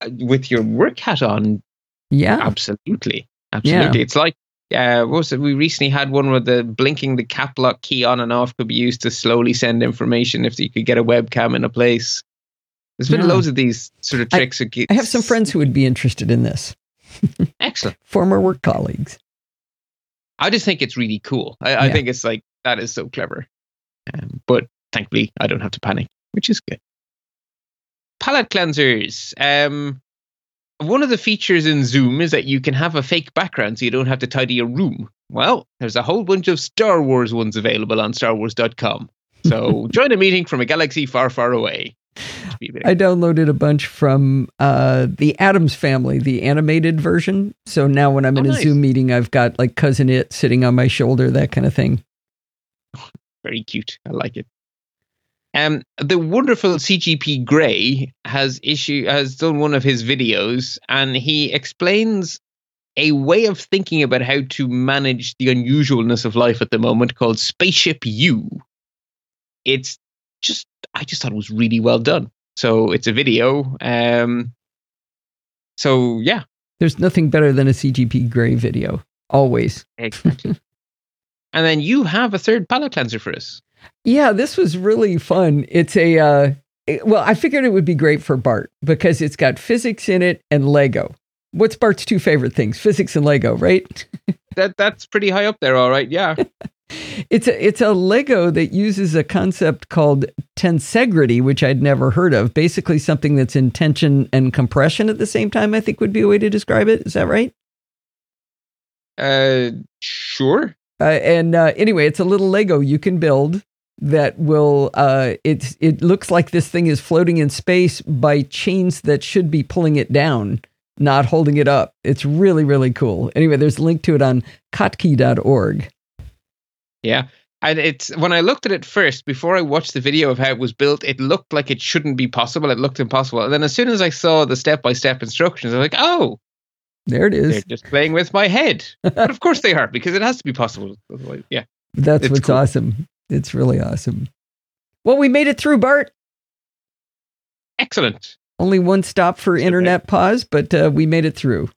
Uh, With your work hat on, Yeah. absolutely. Absolutely. It's like uh, what was it? We recently had one where the blinking the cap lock key on and off could be used to slowly send information if you could get a webcam in a place. There's been Yeah. loads of these sort of tricks. get- I have some friends who would be interested in this, Excellent. former work colleagues. I just think it's really cool. I, I think it's like that is so clever. Um, but thankfully, I don't have to panic, which is good. Palette cleansers. Um, one of the features in Zoom is that you can have a fake background so you don't have to tidy your room. Well, there's a whole bunch of Star Wars ones available on StarWars.com. So join a meeting from a galaxy far, far away. Should be a bit- I downloaded a bunch from uh, the Addams Family, the animated version. So now when I'm in Oh, a nice. Zoom meeting, I've got like cousin Itt sitting on my shoulder, that kind of thing. very cute. I like it. Um, the wonderful CGP Grey has issue has done one of his videos, and he explains a way of thinking about how to manage the unusualness of life at the moment called Spaceship You. It's just I just thought it was really well done. So it's a video. Um, so yeah, There's nothing better than a CGP Grey video, always. exactly. and then you have a third palette cleanser for us. Yeah, this was really fun. It's a uh it- well, I figured it would be great for Bart because it's got physics in it and Lego. What's Bart's two favorite things? Physics and Lego, right? That that's pretty high up there, all right. Yeah. It's a it's a Lego that uses a concept called tensegrity, which I'd never heard of. Basically, something that's in tension and compression at the same time. I think would be a way to describe it. Is that right? Uh, sure. Uh, and uh, anyway, it's a little Lego you can build that will. Uh, it's it looks like this thing is floating in space by chains that should be pulling it down, not holding it up. It's really really cool. Anyway, there's a link to it on kottke.org. Yeah. And it's when I looked at it first, before I watched the video of how it was built, it looked like it shouldn't be possible. It looked impossible. And then as soon as I saw the step by step instructions, I was like, oh, There it is. they're just playing with my head. but of course they are, because it has to be possible. Yeah. That's It's what's cool. awesome. It's really awesome. Well, we made it through, Bart. Excellent. Only one stop for internet pause, but uh, we made it through.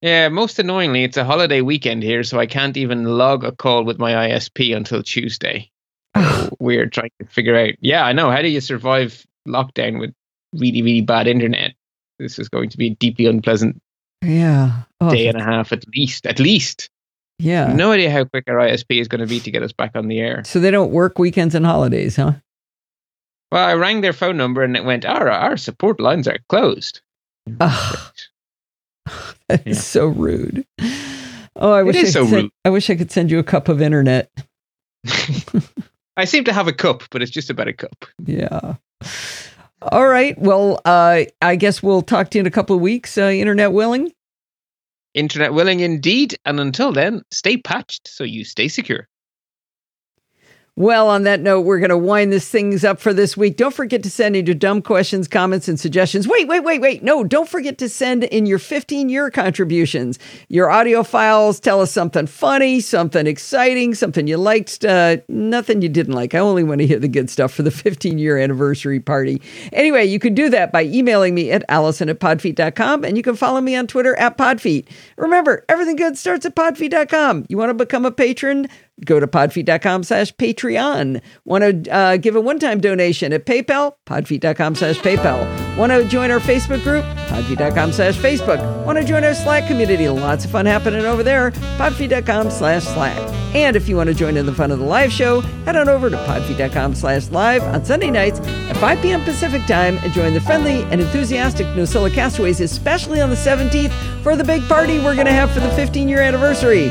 Yeah, most annoyingly, it's a holiday weekend here, so I can't even log a call with my ISP until Tuesday. We're trying to figure out. Yeah, I know. How do you survive lockdown with really, really bad internet? This is going to be a deeply unpleasant yeah. Oh, day and a half at least. At least. Yeah. No idea how quick our ISP is going to be to get us back on the air. So they don't work weekends and holidays, huh? Well, I rang their phone number and it went, our, our support lines are closed. Ugh. That is Yeah. so rude. Oh, I wish is I so could send. I wish I could send you a cup of internet. I seem to have a cup, but it's just about a cup. Yeah. All right. Well, uh, I guess we'll talk to you in a couple of weeks, uh, internet willing. Internet willing indeed. And until then, stay patched so you stay secure. Well, on that note, we're going to wind this things up for this week. Don't forget to send in your dumb questions, comments, and suggestions. Wait, wait, wait, wait. No, don't forget to send in your 15 year contributions, your audio files. Tell us something funny, something exciting, something you liked, uh, nothing you didn't like. I only want to hear the good stuff for the 15 year anniversary party. Anyway, you can do that by emailing me at allison at podfeet.com and you can follow me on Twitter at podfeet. Remember, everything good starts at podfeet.com. You want to become a patron? Go to podfeet.com slash Patreon. Want to uh, give a one-time donation at PayPal? Podfeet.com slash PayPal. Want to join our Facebook group? Podfeet.com slash Facebook. Want to join our Slack community? Lots of fun happening over there. Podfeet.com slash Slack. And if you want to join in the fun of the live show, head on over to podfeet.com slash live on Sunday nights at 5 p.m. Pacific time and join the friendly and enthusiastic Nosilla Castaways, especially on the 17th for the big party we're going to have for the 15 year anniversary.